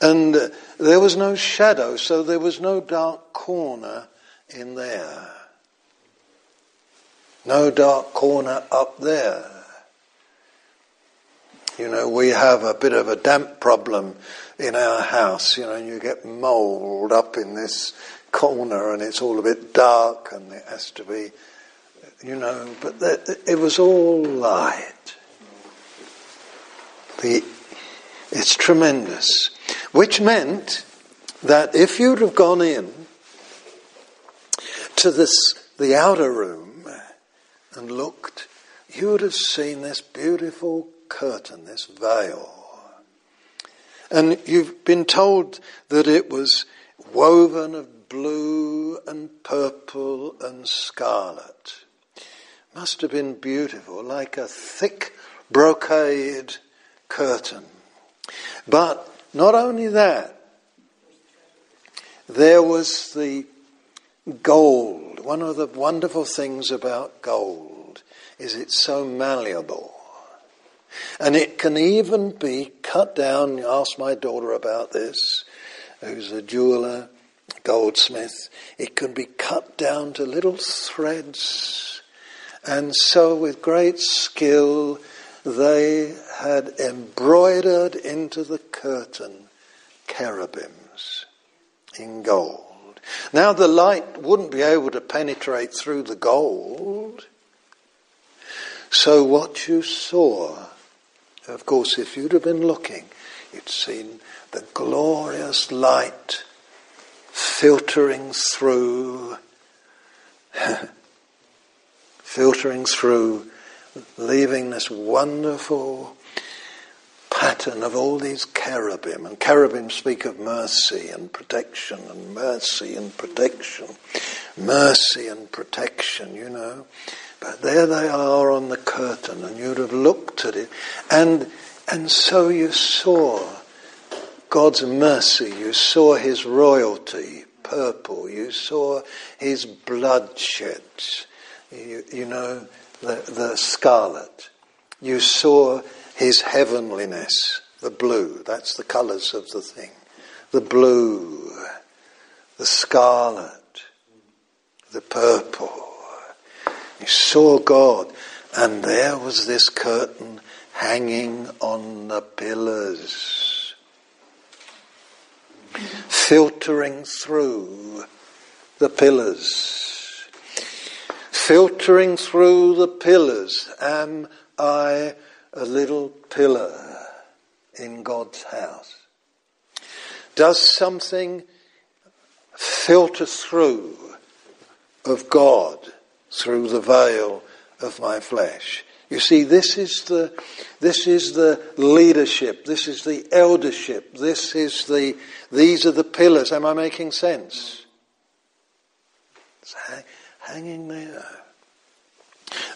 And there was no shadow, so there was no dark corner in there. No dark corner up there. You know, we have a bit of a damp problem in our house, you know, and you get mould up in this corner and it's all a bit dark and it has to be, you know, but it was all light. The, it's tremendous. Which meant that if you'd have gone in to this, the outer room and looked, you would have seen this beautiful curtain, this veil And you've been told that it was woven of blue and purple and scarlet. Must have been beautiful, like a thick brocade curtain. But not only that, there was the gold. One of the wonderful things about gold is it's so malleable. And it can even be cut down. Ask my daughter about this, who's a jeweler, goldsmith. It can be cut down to little threads. And so, with great skill, they had embroidered into the curtain cherubims in gold. Now, the light wouldn't be able to penetrate through the gold. So, what you saw, of course, if you'd have been looking, you'd seen the glorious light filtering through, filtering through leaving this wonderful pattern of all these cherubim. And cherubim speak of mercy and protection, and mercy and protection, mercy and protection, you know. But there they are on the curtain, and you'd have looked at it. And, and so you saw God's mercy, you saw his royalty, purple, you saw his bloodshed, you, you know, the, the scarlet. You saw his heavenliness, the blue. That's the colours of the thing. The blue, the scarlet, the purple. You saw God, and there was this curtain hanging on the pillars, filtering through the pillars filtering through the pillars, am I a little pillar in God's house? Does something filter through of God through the veil of my flesh? You see, this is the, this is the leadership, this is the eldership, this is the, these are the pillars. Am I making sense? It's hanging there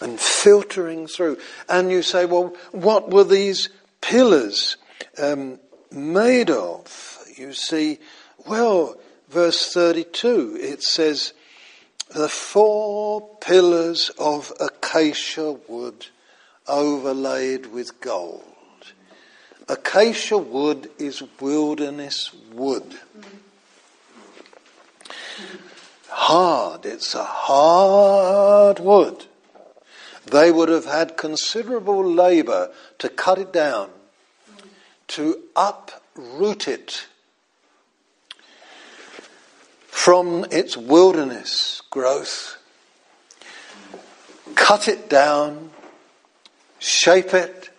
and filtering through. And you say, well, what were these pillars um, made of? You see, well, verse 32, it says, the four pillars of acacia wood overlaid with gold. Acacia wood is wilderness wood. Hard, it's a hard wood they would have had considerable labour to cut it down, to uproot it from its wilderness growth, cut it down, shape it,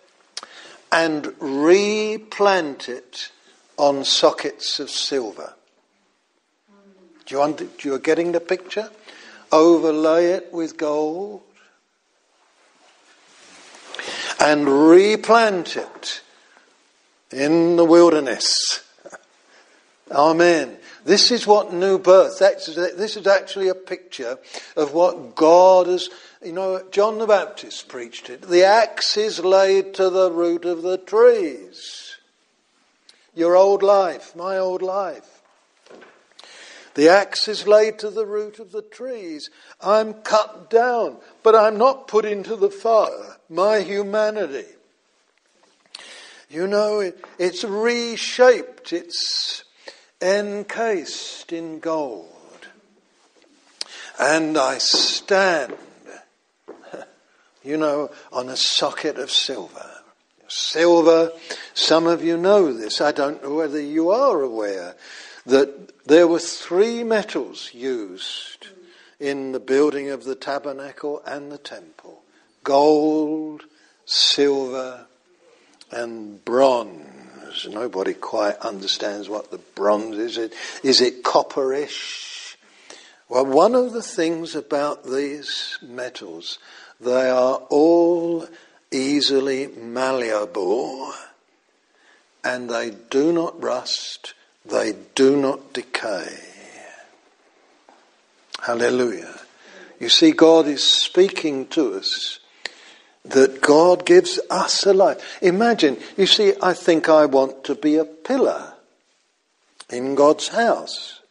and replant it on sockets of silver. Do you, under, do you are getting the picture? Overlay it with gold, and replant it in the wilderness. Amen. This is what new birth, this is actually a picture of what God has, you know, John the Baptist preached it. The axe is laid to the root of the trees. Your old life, my old life. The axe is laid to the root of the trees. I'm cut down, but I'm not put into the fire. My humanity. You know, it, it's reshaped, it's encased in gold. And I stand, you know, on a socket of silver. Silver, some of you know this. I don't know whether you are aware that there were three metals used in the building of the tabernacle and the temple gold, silver, and bronze. Nobody quite understands what the bronze is. It, is it copperish? Well, one of the things about these metals, they are all easily malleable and they do not rust, they do not decay. Hallelujah. You see, God is speaking to us that God gives us a life. Imagine, you see, I think I want to be a pillar in God's house.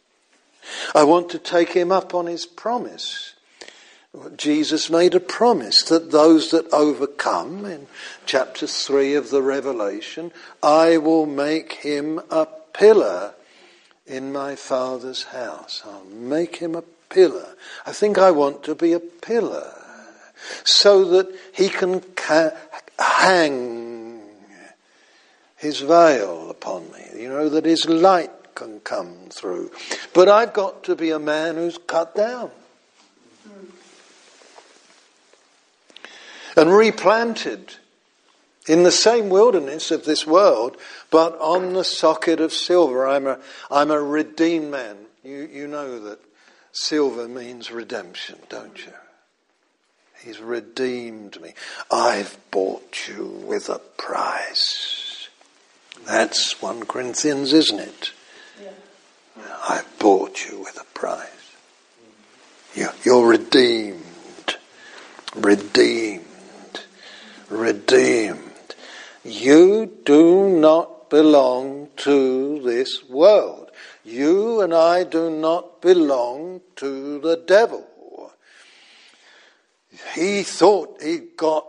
I want to take him up on his promise. Jesus made a promise that those that overcome, in chapter 3 of the Revelation, I will make him a pillar in my Father's house. I'll make him a pillar. I think I want to be a pillar so that he can ca- hang his veil upon me. You know, that his light can come through. But I've got to be a man who's cut down. And replanted in the same wilderness of this world, but on the socket of silver. I'm a, I'm a redeemed man. You, you know that silver means redemption, don't you? He's redeemed me. I've bought you with a price. That's 1 Corinthians, isn't it? I've bought you with a price. You're redeemed. Redeemed. Redeemed. You do not belong to this world. You and I do not belong to the devil. He thought he got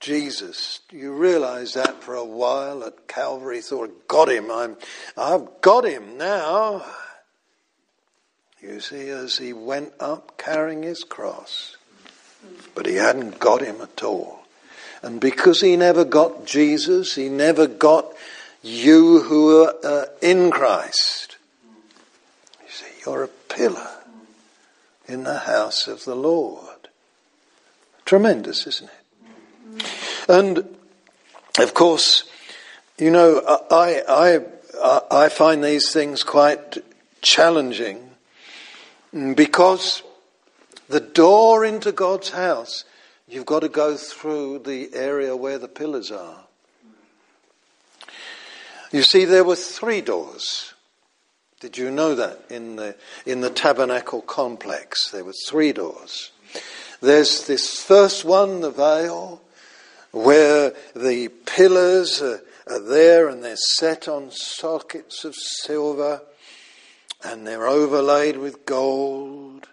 Jesus. You realize that for a while at Calvary, thought, got him. I'm, I've got him now. You see, as he went up carrying his cross, but he hadn't got him at all. And because he never got Jesus, he never got you who are uh, in Christ. You see, you're a pillar in the house of the Lord. Tremendous, isn't it? And of course, you know, I, I, I find these things quite challenging Mm, because the door into God's house, you've got to go through the area where the pillars are. You see, there were three doors. Did you know that in the in the tabernacle complex there were three doors? There's this first one, the veil, where the pillars are, are there and they're set on sockets of silver and they're overlaid with gold.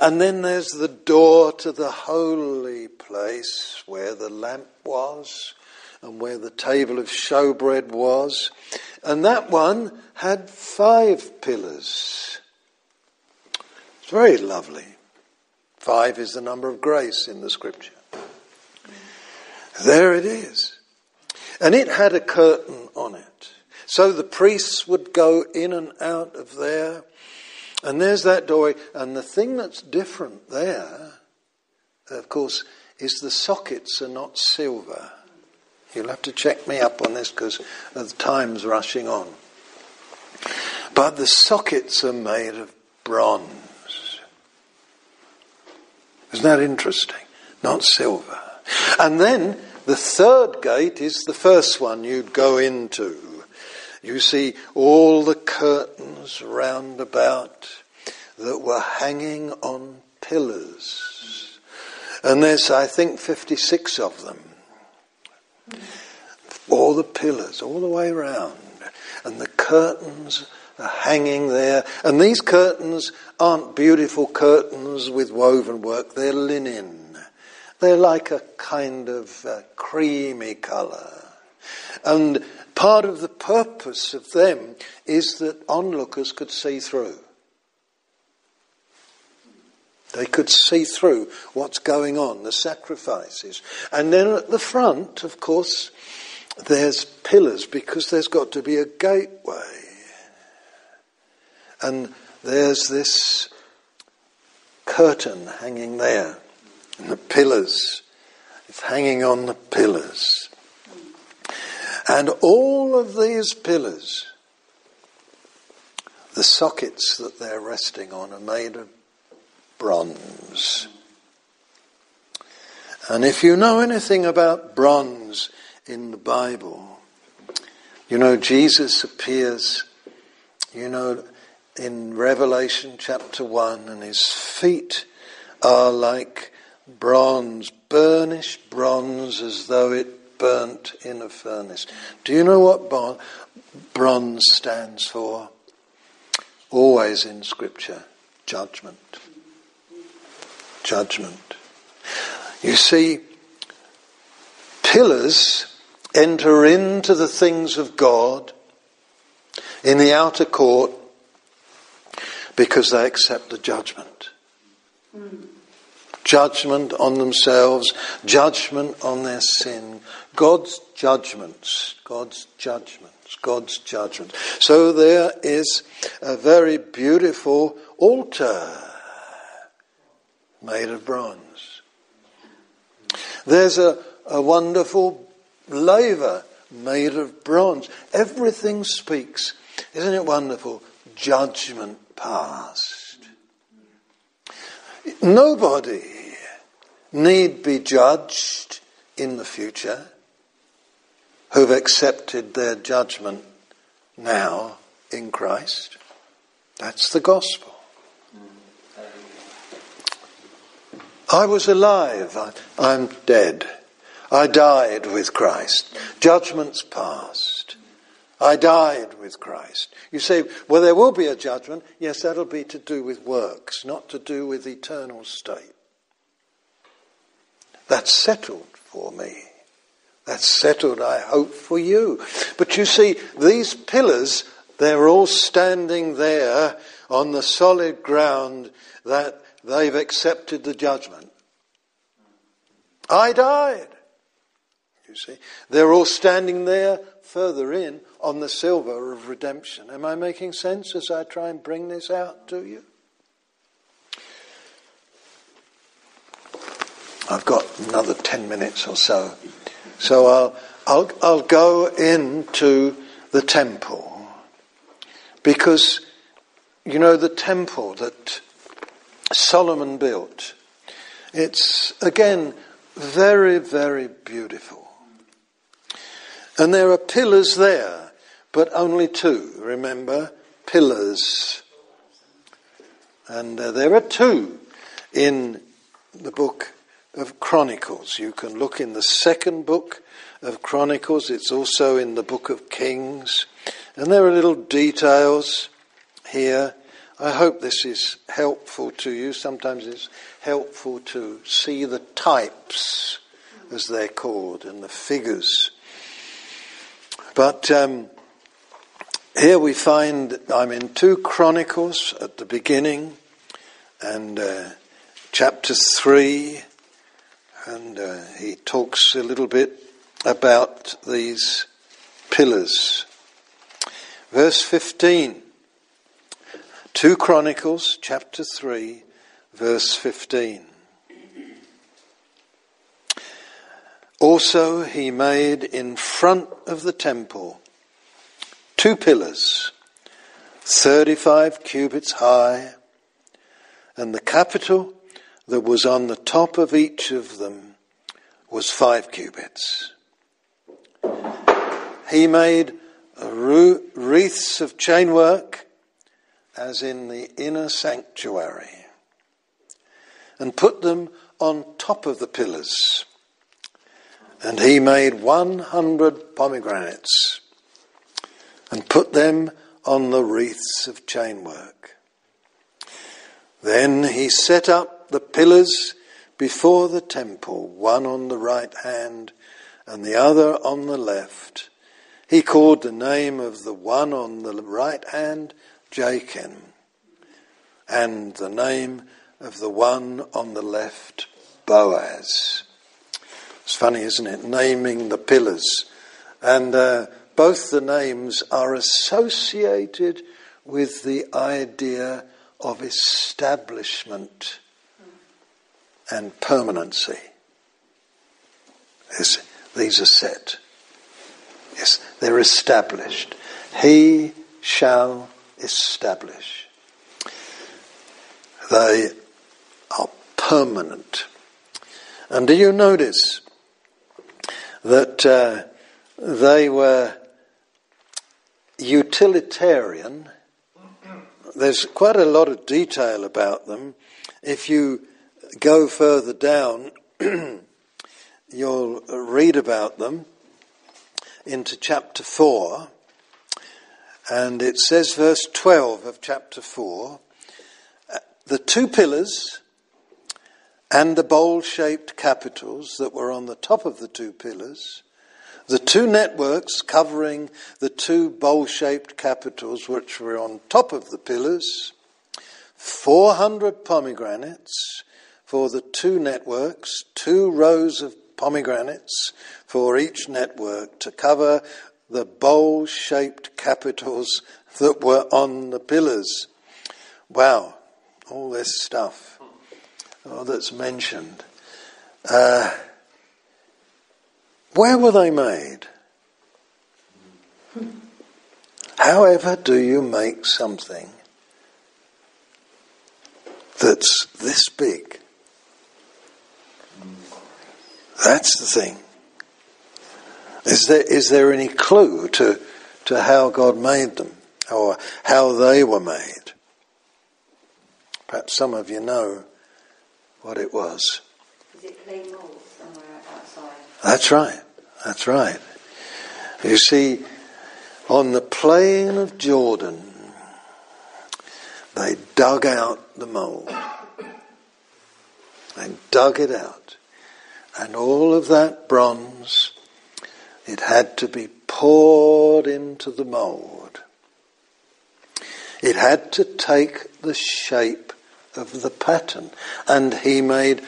And then there's the door to the holy place where the lamp was and where the table of showbread was. And that one had five pillars. It's very lovely. Five is the number of grace in the scripture. There it is. And it had a curtain on it. So the priests would go in and out of there. And there's that doorway. And the thing that's different there, of course, is the sockets are not silver. You'll have to check me up on this because the time's rushing on. But the sockets are made of bronze. Isn't that interesting? Not silver. And then the third gate is the first one you'd go into. You see all the curtains round about that were hanging on pillars. And there's, I think, 56 of them. All the pillars, all the way round. And the curtains are hanging there. And these curtains aren't beautiful curtains with woven work, they're linen. They're like a kind of uh, creamy colour. And part of the purpose of them is that onlookers could see through. They could see through what's going on, the sacrifices. And then at the front, of course, there's pillars because there's got to be a gateway. And there's this curtain hanging there, and the pillars. It's hanging on the pillars. And all of these pillars, the sockets that they're resting on, are made of bronze. And if you know anything about bronze in the Bible, You know, Jesus appears, you know, in Revelation chapter 1, and his feet are like bronze, burnished bronze as though it burnt in a furnace. Do you know what bronze stands for? Always in Scripture, judgment. Judgment. You see, pillars enter into the things of God in the outer court because they accept the judgment. Judgment on themselves, judgment on their sin, God's judgments, God's judgments, God's judgments. So there is a very beautiful altar made of bronze. There's a, a wonderful laver made of bronze. Everything speaks. Isn't it wonderful? Judgment past. Nobody need be judged in the future who've accepted their judgment now in Christ. That's the gospel. I was alive, I, am dead. I died with Christ. Judgment's past. I died with Christ. You say, well, there will be a judgment. Yes, that'll be to do with works, not to do with eternal state. That's settled for me. That's settled, I hope, for you. But you see, these pillars, they're all standing there on the solid ground that they've accepted the judgment. I died. You see, they're all standing there further in on the silver of redemption. Am I making sense as I try and bring this out to you? I've got another 10 minutes or so. So I'll, I'll, I'll go into the temple. Because, you know, the temple that Solomon built, it's, again, very, very beautiful. And there are pillars there, but only two, remember? Pillars. And uh, there are two in the book of Chronicles. You can look in the second book of Chronicles, it's also in the book of Kings, and there are little details here. I hope this is helpful to you. Sometimes it's helpful to see the types, as they're called, and the figures. But um, here we find I'm in 2 Chronicles at the beginning, and uh, chapter 3 and uh, he talks a little bit about these pillars. Verse 15, 2 Chronicles chapter 3, verse 15. Also, he made in front of the temple two pillars, 35 cubits high, and the capital that was on the top of each of them was five cubits. He made wreaths of chainwork as in the inner sanctuary and put them on top of the pillars. And he made 100 pomegranates and put them on the wreaths of chainwork. Then he set up the pillars before the temple, one on the right hand and the other on the left. He called the name of the one on the right hand Jachin, and the name of the one on the left Boaz. It's funny, isn't it? Naming the pillars. And uh, both the names are associated with the idea of establishment and permanency. Yes, these are set. Yes, they're established. He shall establish. They are permanent. And do you notice that uh, they were utilitarian. There's quite a lot of detail about them. If you go further down, you'll read about them into chapter 4. And it says, verse 12 of chapter 4 the two pillars and the bowl shaped capitals that were on the top of the two pillars, the two networks covering the two bowl shaped capitals which were on top of the pillars, 400 pomegranates for the two networks, two rows of pomegranates for each network to cover the bowl shaped capitals that were on the pillars. Wow, all this stuff oh, that's mentioned. Uh, where were they made? However, do you make something that's this big? That's the thing. Is there, is there any clue to, to how God made them or how they were made? Perhaps some of you know what it was. Is it clay mold somewhere outside? That's right. That's right. You see, on the plain of Jordan, they dug out the mold. They dug it out. And all of that bronze it had to be poured into the mould. It had to take the shape of the pattern. And he made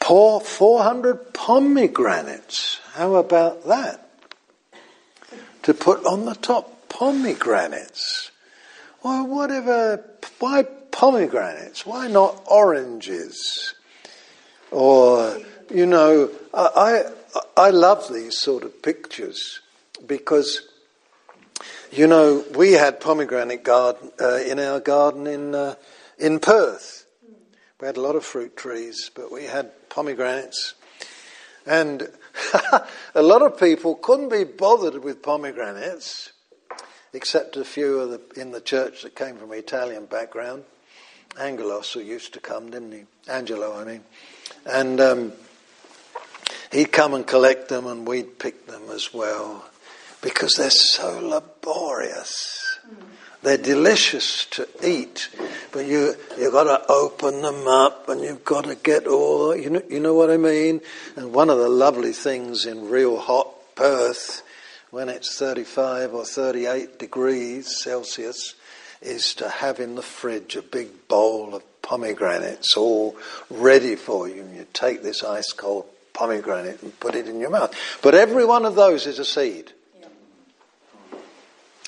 pour 400 pomegranates. How about that? To put on the top pomegranates. Well, whatever, why pomegranates? Why not oranges? Or, you know, I, I love these sort of pictures because, you know, we had pomegranate garden uh, in our garden in uh, in Perth. We had a lot of fruit trees, but we had pomegranates, and a lot of people couldn't be bothered with pomegranates, except a few the, in the church that came from Italian background. Angelos, who used to come, didn't he? Angelo, I mean, and. Um, He'd come and collect them and we'd pick them as well because they're so laborious. They're delicious to eat, but you you've got to open them up and you've got to get all you know you know what I mean. And one of the lovely things in real hot Perth, when it's 35 or 38 degrees Celsius, is to have in the fridge a big bowl of pomegranates all ready for you. And you take this ice cold pomegranate and put it in your mouth. But every one of those is a seed.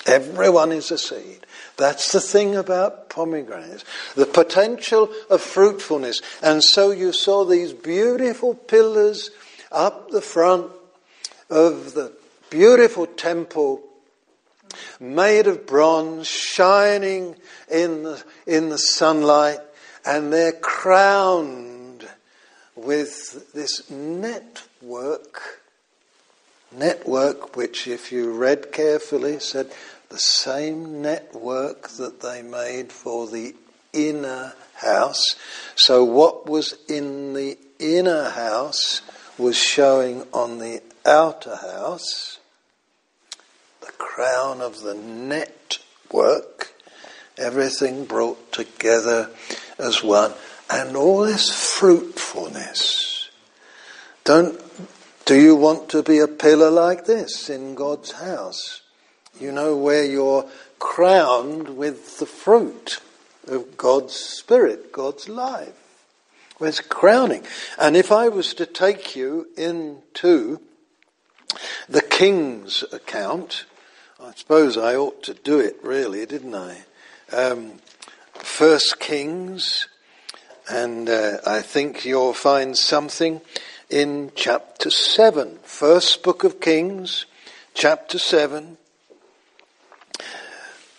Every one is a seed. That's the thing about pomegranates. The potential of fruitfulness. And so you saw these beautiful pillars up the front of the beautiful temple made of bronze, shining in the, in the sunlight, and they're crowned with this network, network which, if you read carefully, said the same network that they made for the inner house. So, what was in the inner house was showing on the outer house the crown of the network, everything brought together as one and all this fruitfulness. Don't, do you want to be a pillar like this in God's house? You know where you're crowned with the fruit of God's Spirit, God's life. Where's crowning? And if I was to take you into the king's account, I suppose I ought to do it really, didn't I? Um, First Kings and uh, I think you'll find something in chapter 7, first book of Kings, chapter 7.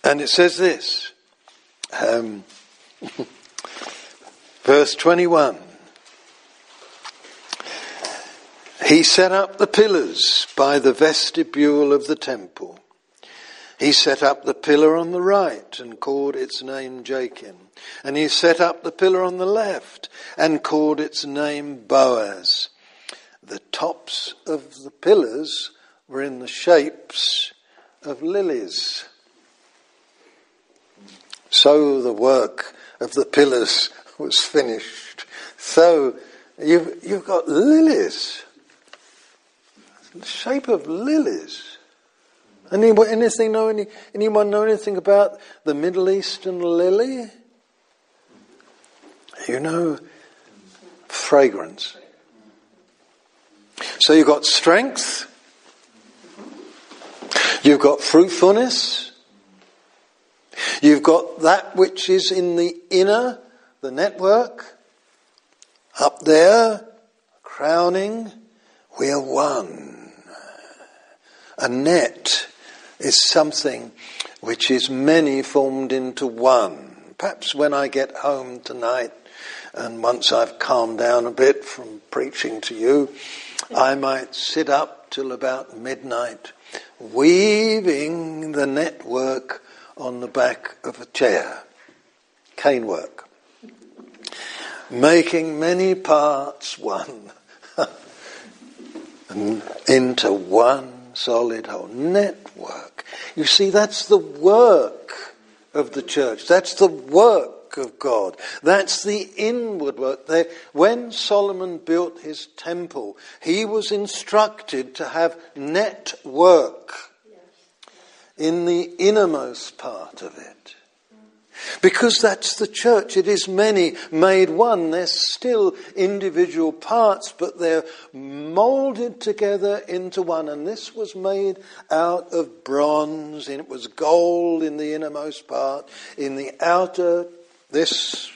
And it says this, um, verse 21. He set up the pillars by the vestibule of the temple. He set up the pillar on the right and called its name Jachin. And he set up the pillar on the left and called its name Boaz. The tops of the pillars were in the shapes of lilies. So the work of the pillars was finished. So you've, you've got lilies, the shape of lilies. Anyone, anything know any, anyone know anything about the Middle Eastern lily? You know, fragrance. So you've got strength, you've got fruitfulness, you've got that which is in the inner, the network, up there, crowning, we are one. A net is something which is many formed into one. Perhaps when I get home tonight, and once I've calmed down a bit from preaching to you, I might sit up till about midnight, weaving the network on the back of a chair. Cane work. Making many parts one. into one solid whole. Network. You see, that's the work of the church. That's the work of God. That's the inward work. When Solomon built his temple, he was instructed to have network in the innermost part of it. Because that's the church. It is many made one. They're still individual parts, but they're molded together into one. And this was made out of bronze, and it was gold in the innermost part. In the outer, this,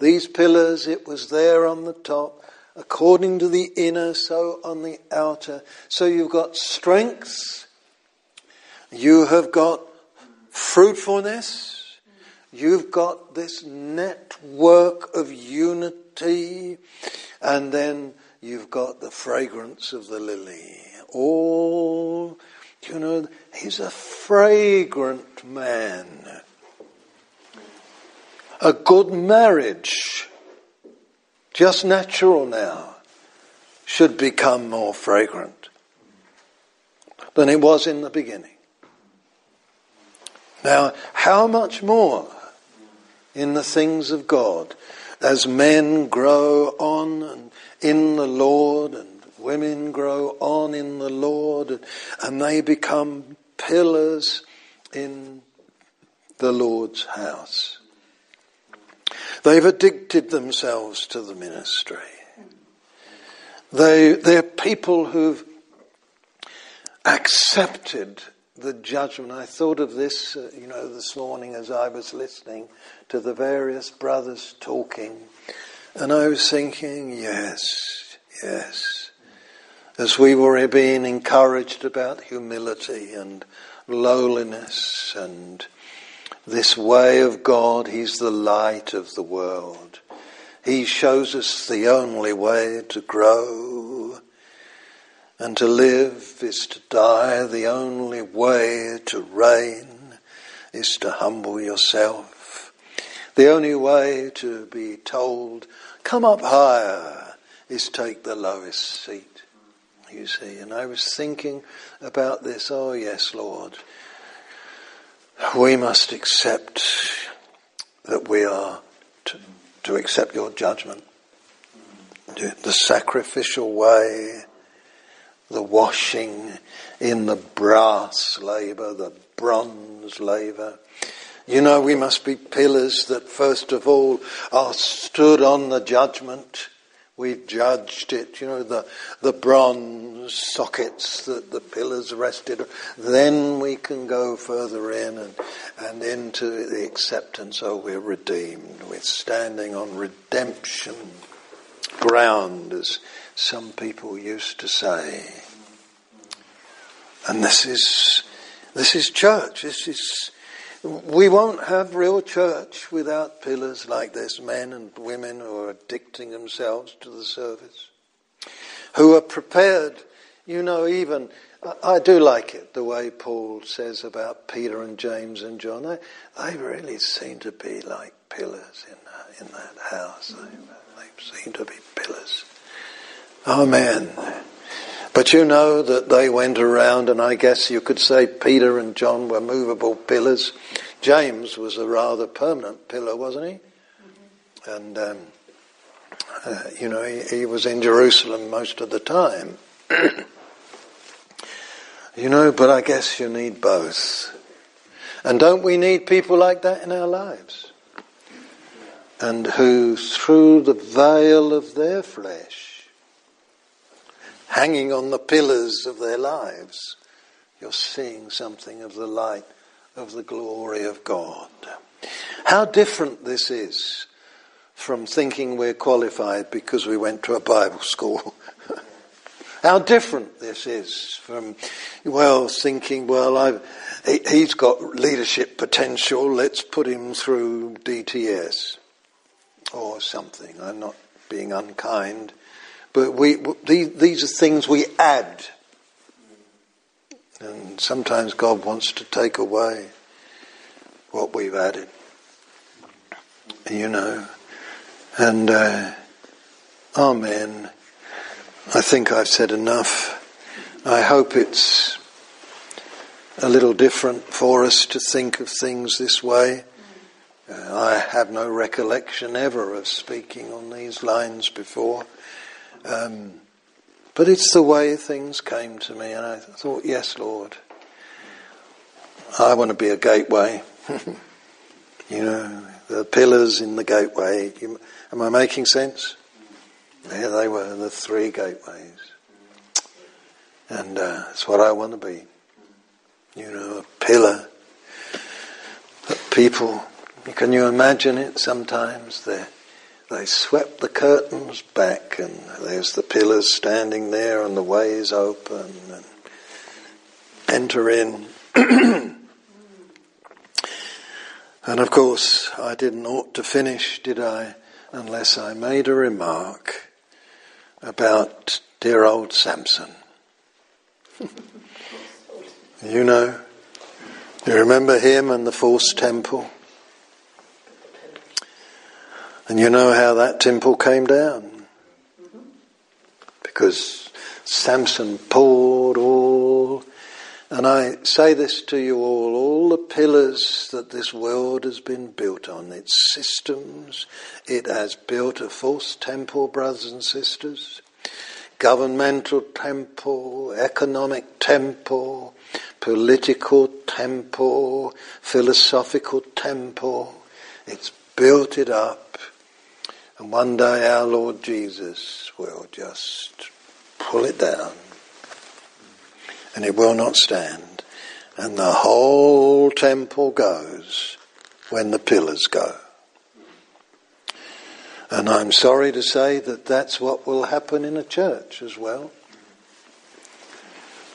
these pillars, it was there on the top. According to the inner, so on the outer. So you've got strengths, You have got fruitfulness You've got this network of unity, and then you've got the fragrance of the lily. All, you know, he's a fragrant man. A good marriage, just natural now, should become more fragrant than it was in the beginning. Now, how much more in the things of God as men grow on and in the Lord and women grow on in the Lord and they become pillars in the Lord's house. They've addicted themselves to the ministry. They, they're people who've accepted the judgment. I thought of this, uh, you know, this morning as I was listening to the various brothers talking, and I was thinking, yes, yes. As we were being encouraged about humility and lowliness and this way of God, He's the light of the world. He shows us the only way to grow and to live is to die. The only way to reign is to humble yourself. The only way to be told, come up higher, is take the lowest seat. You see, and I was thinking about this. Oh, yes, Lord. We must accept that we are to, to accept your judgment. The sacrificial way the washing in the brass laver, the bronze laver. You know, we must be pillars that first of all are stood on the judgment. We've judged it, you know, the, the bronze sockets that the pillars rested. Then we can go further in and, and into the acceptance, oh, we're redeemed. We're standing on redemption ground, as some people used to say. And this is, this is church. This is, we won't have real church without pillars like this, men and women who are addicting themselves to the service, who are prepared You know, even, I, do like it, the way Paul says about Peter and James and John. They, they really seem to be like pillars in, uh, in that house. They, they seem to be pillars. Amen. But you know that they went around, and I guess you could say Peter and John were movable pillars. James was a rather permanent pillar, wasn't he? Mm-hmm. And, um, uh, you know, he, he, was in Jerusalem most of the time. you know, but I guess you need both. And don't we need people like that in our lives? And who, through the veil of their flesh, hanging on the pillars of their lives, you're seeing something of the light of the glory of God. How different this is from thinking we're qualified because we went to a Bible school. How different this is from, well, thinking, well, I've, he's got leadership potential, let's put him through DTS or something. I'm not being unkind. But we, these, these are things we add. And sometimes God wants to take away what we've added. You know. And, uh, Amen. I think I've said enough. I hope it's a little different for us to think of things this way. Uh, I have no recollection ever of speaking on these lines before. Um, but it's the way things came to me, and I thought, yes, Lord, I want to be a gateway. you know, the pillars in the gateway. Am I making sense? There they were, the three gateways. And uh, that's what I want to be. You know, a pillar that people, can you imagine it sometimes? They're they swept the curtains back, and there's the pillars standing there, and the way is open, and enter in. and of course, I didn't ought to finish, did I, unless I made a remark about dear old Samson. you know, you remember him and the false temple? And you know how that temple came down? Because Samson poured all, and I say this to you all, all the pillars that this world has been built on, its systems, it has built a false temple, brothers and sisters. Governmental temple, economic temple, political temple, philosophical temple. It's built it up and one day our Lord Jesus will just pull it down and it will not stand. And the whole temple goes when the pillars go. And I'm sorry to say that that's what will happen in a church as well.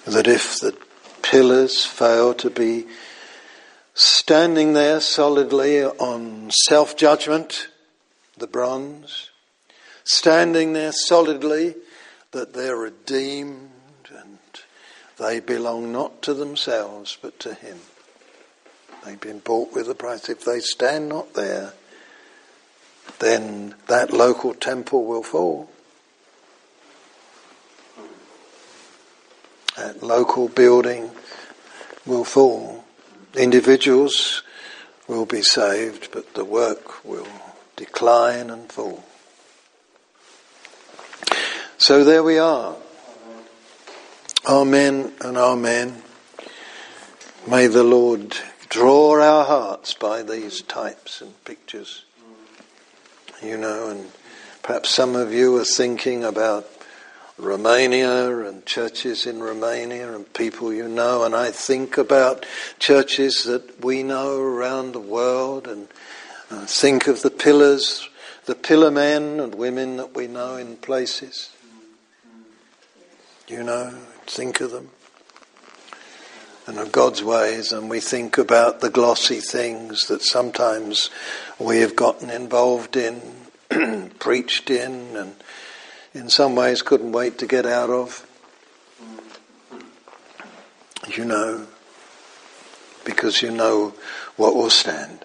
That if the pillars fail to be standing there solidly on self judgment, the bronze, standing there solidly that they're redeemed and they belong not to themselves but to Him. They've been bought with a price. If they stand not there, then that local temple will fall. That local building will fall. Individuals will be saved, but the work will decline and fall. So there we are. Amen and amen. May the Lord draw our hearts by these types and pictures. You know, and perhaps some of you are thinking about Romania and churches in Romania and people you know, and I think about churches that we know around the world and uh, think of the pillars, the pillar men and women that we know in places. You know, think of them. And of God's ways, and we think about the glossy things that sometimes we have gotten involved in, preached in, and in some ways couldn't wait to get out of. You know, because you know what will stand.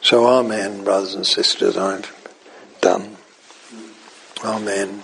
So, Amen, brothers and sisters. I've done. Amen.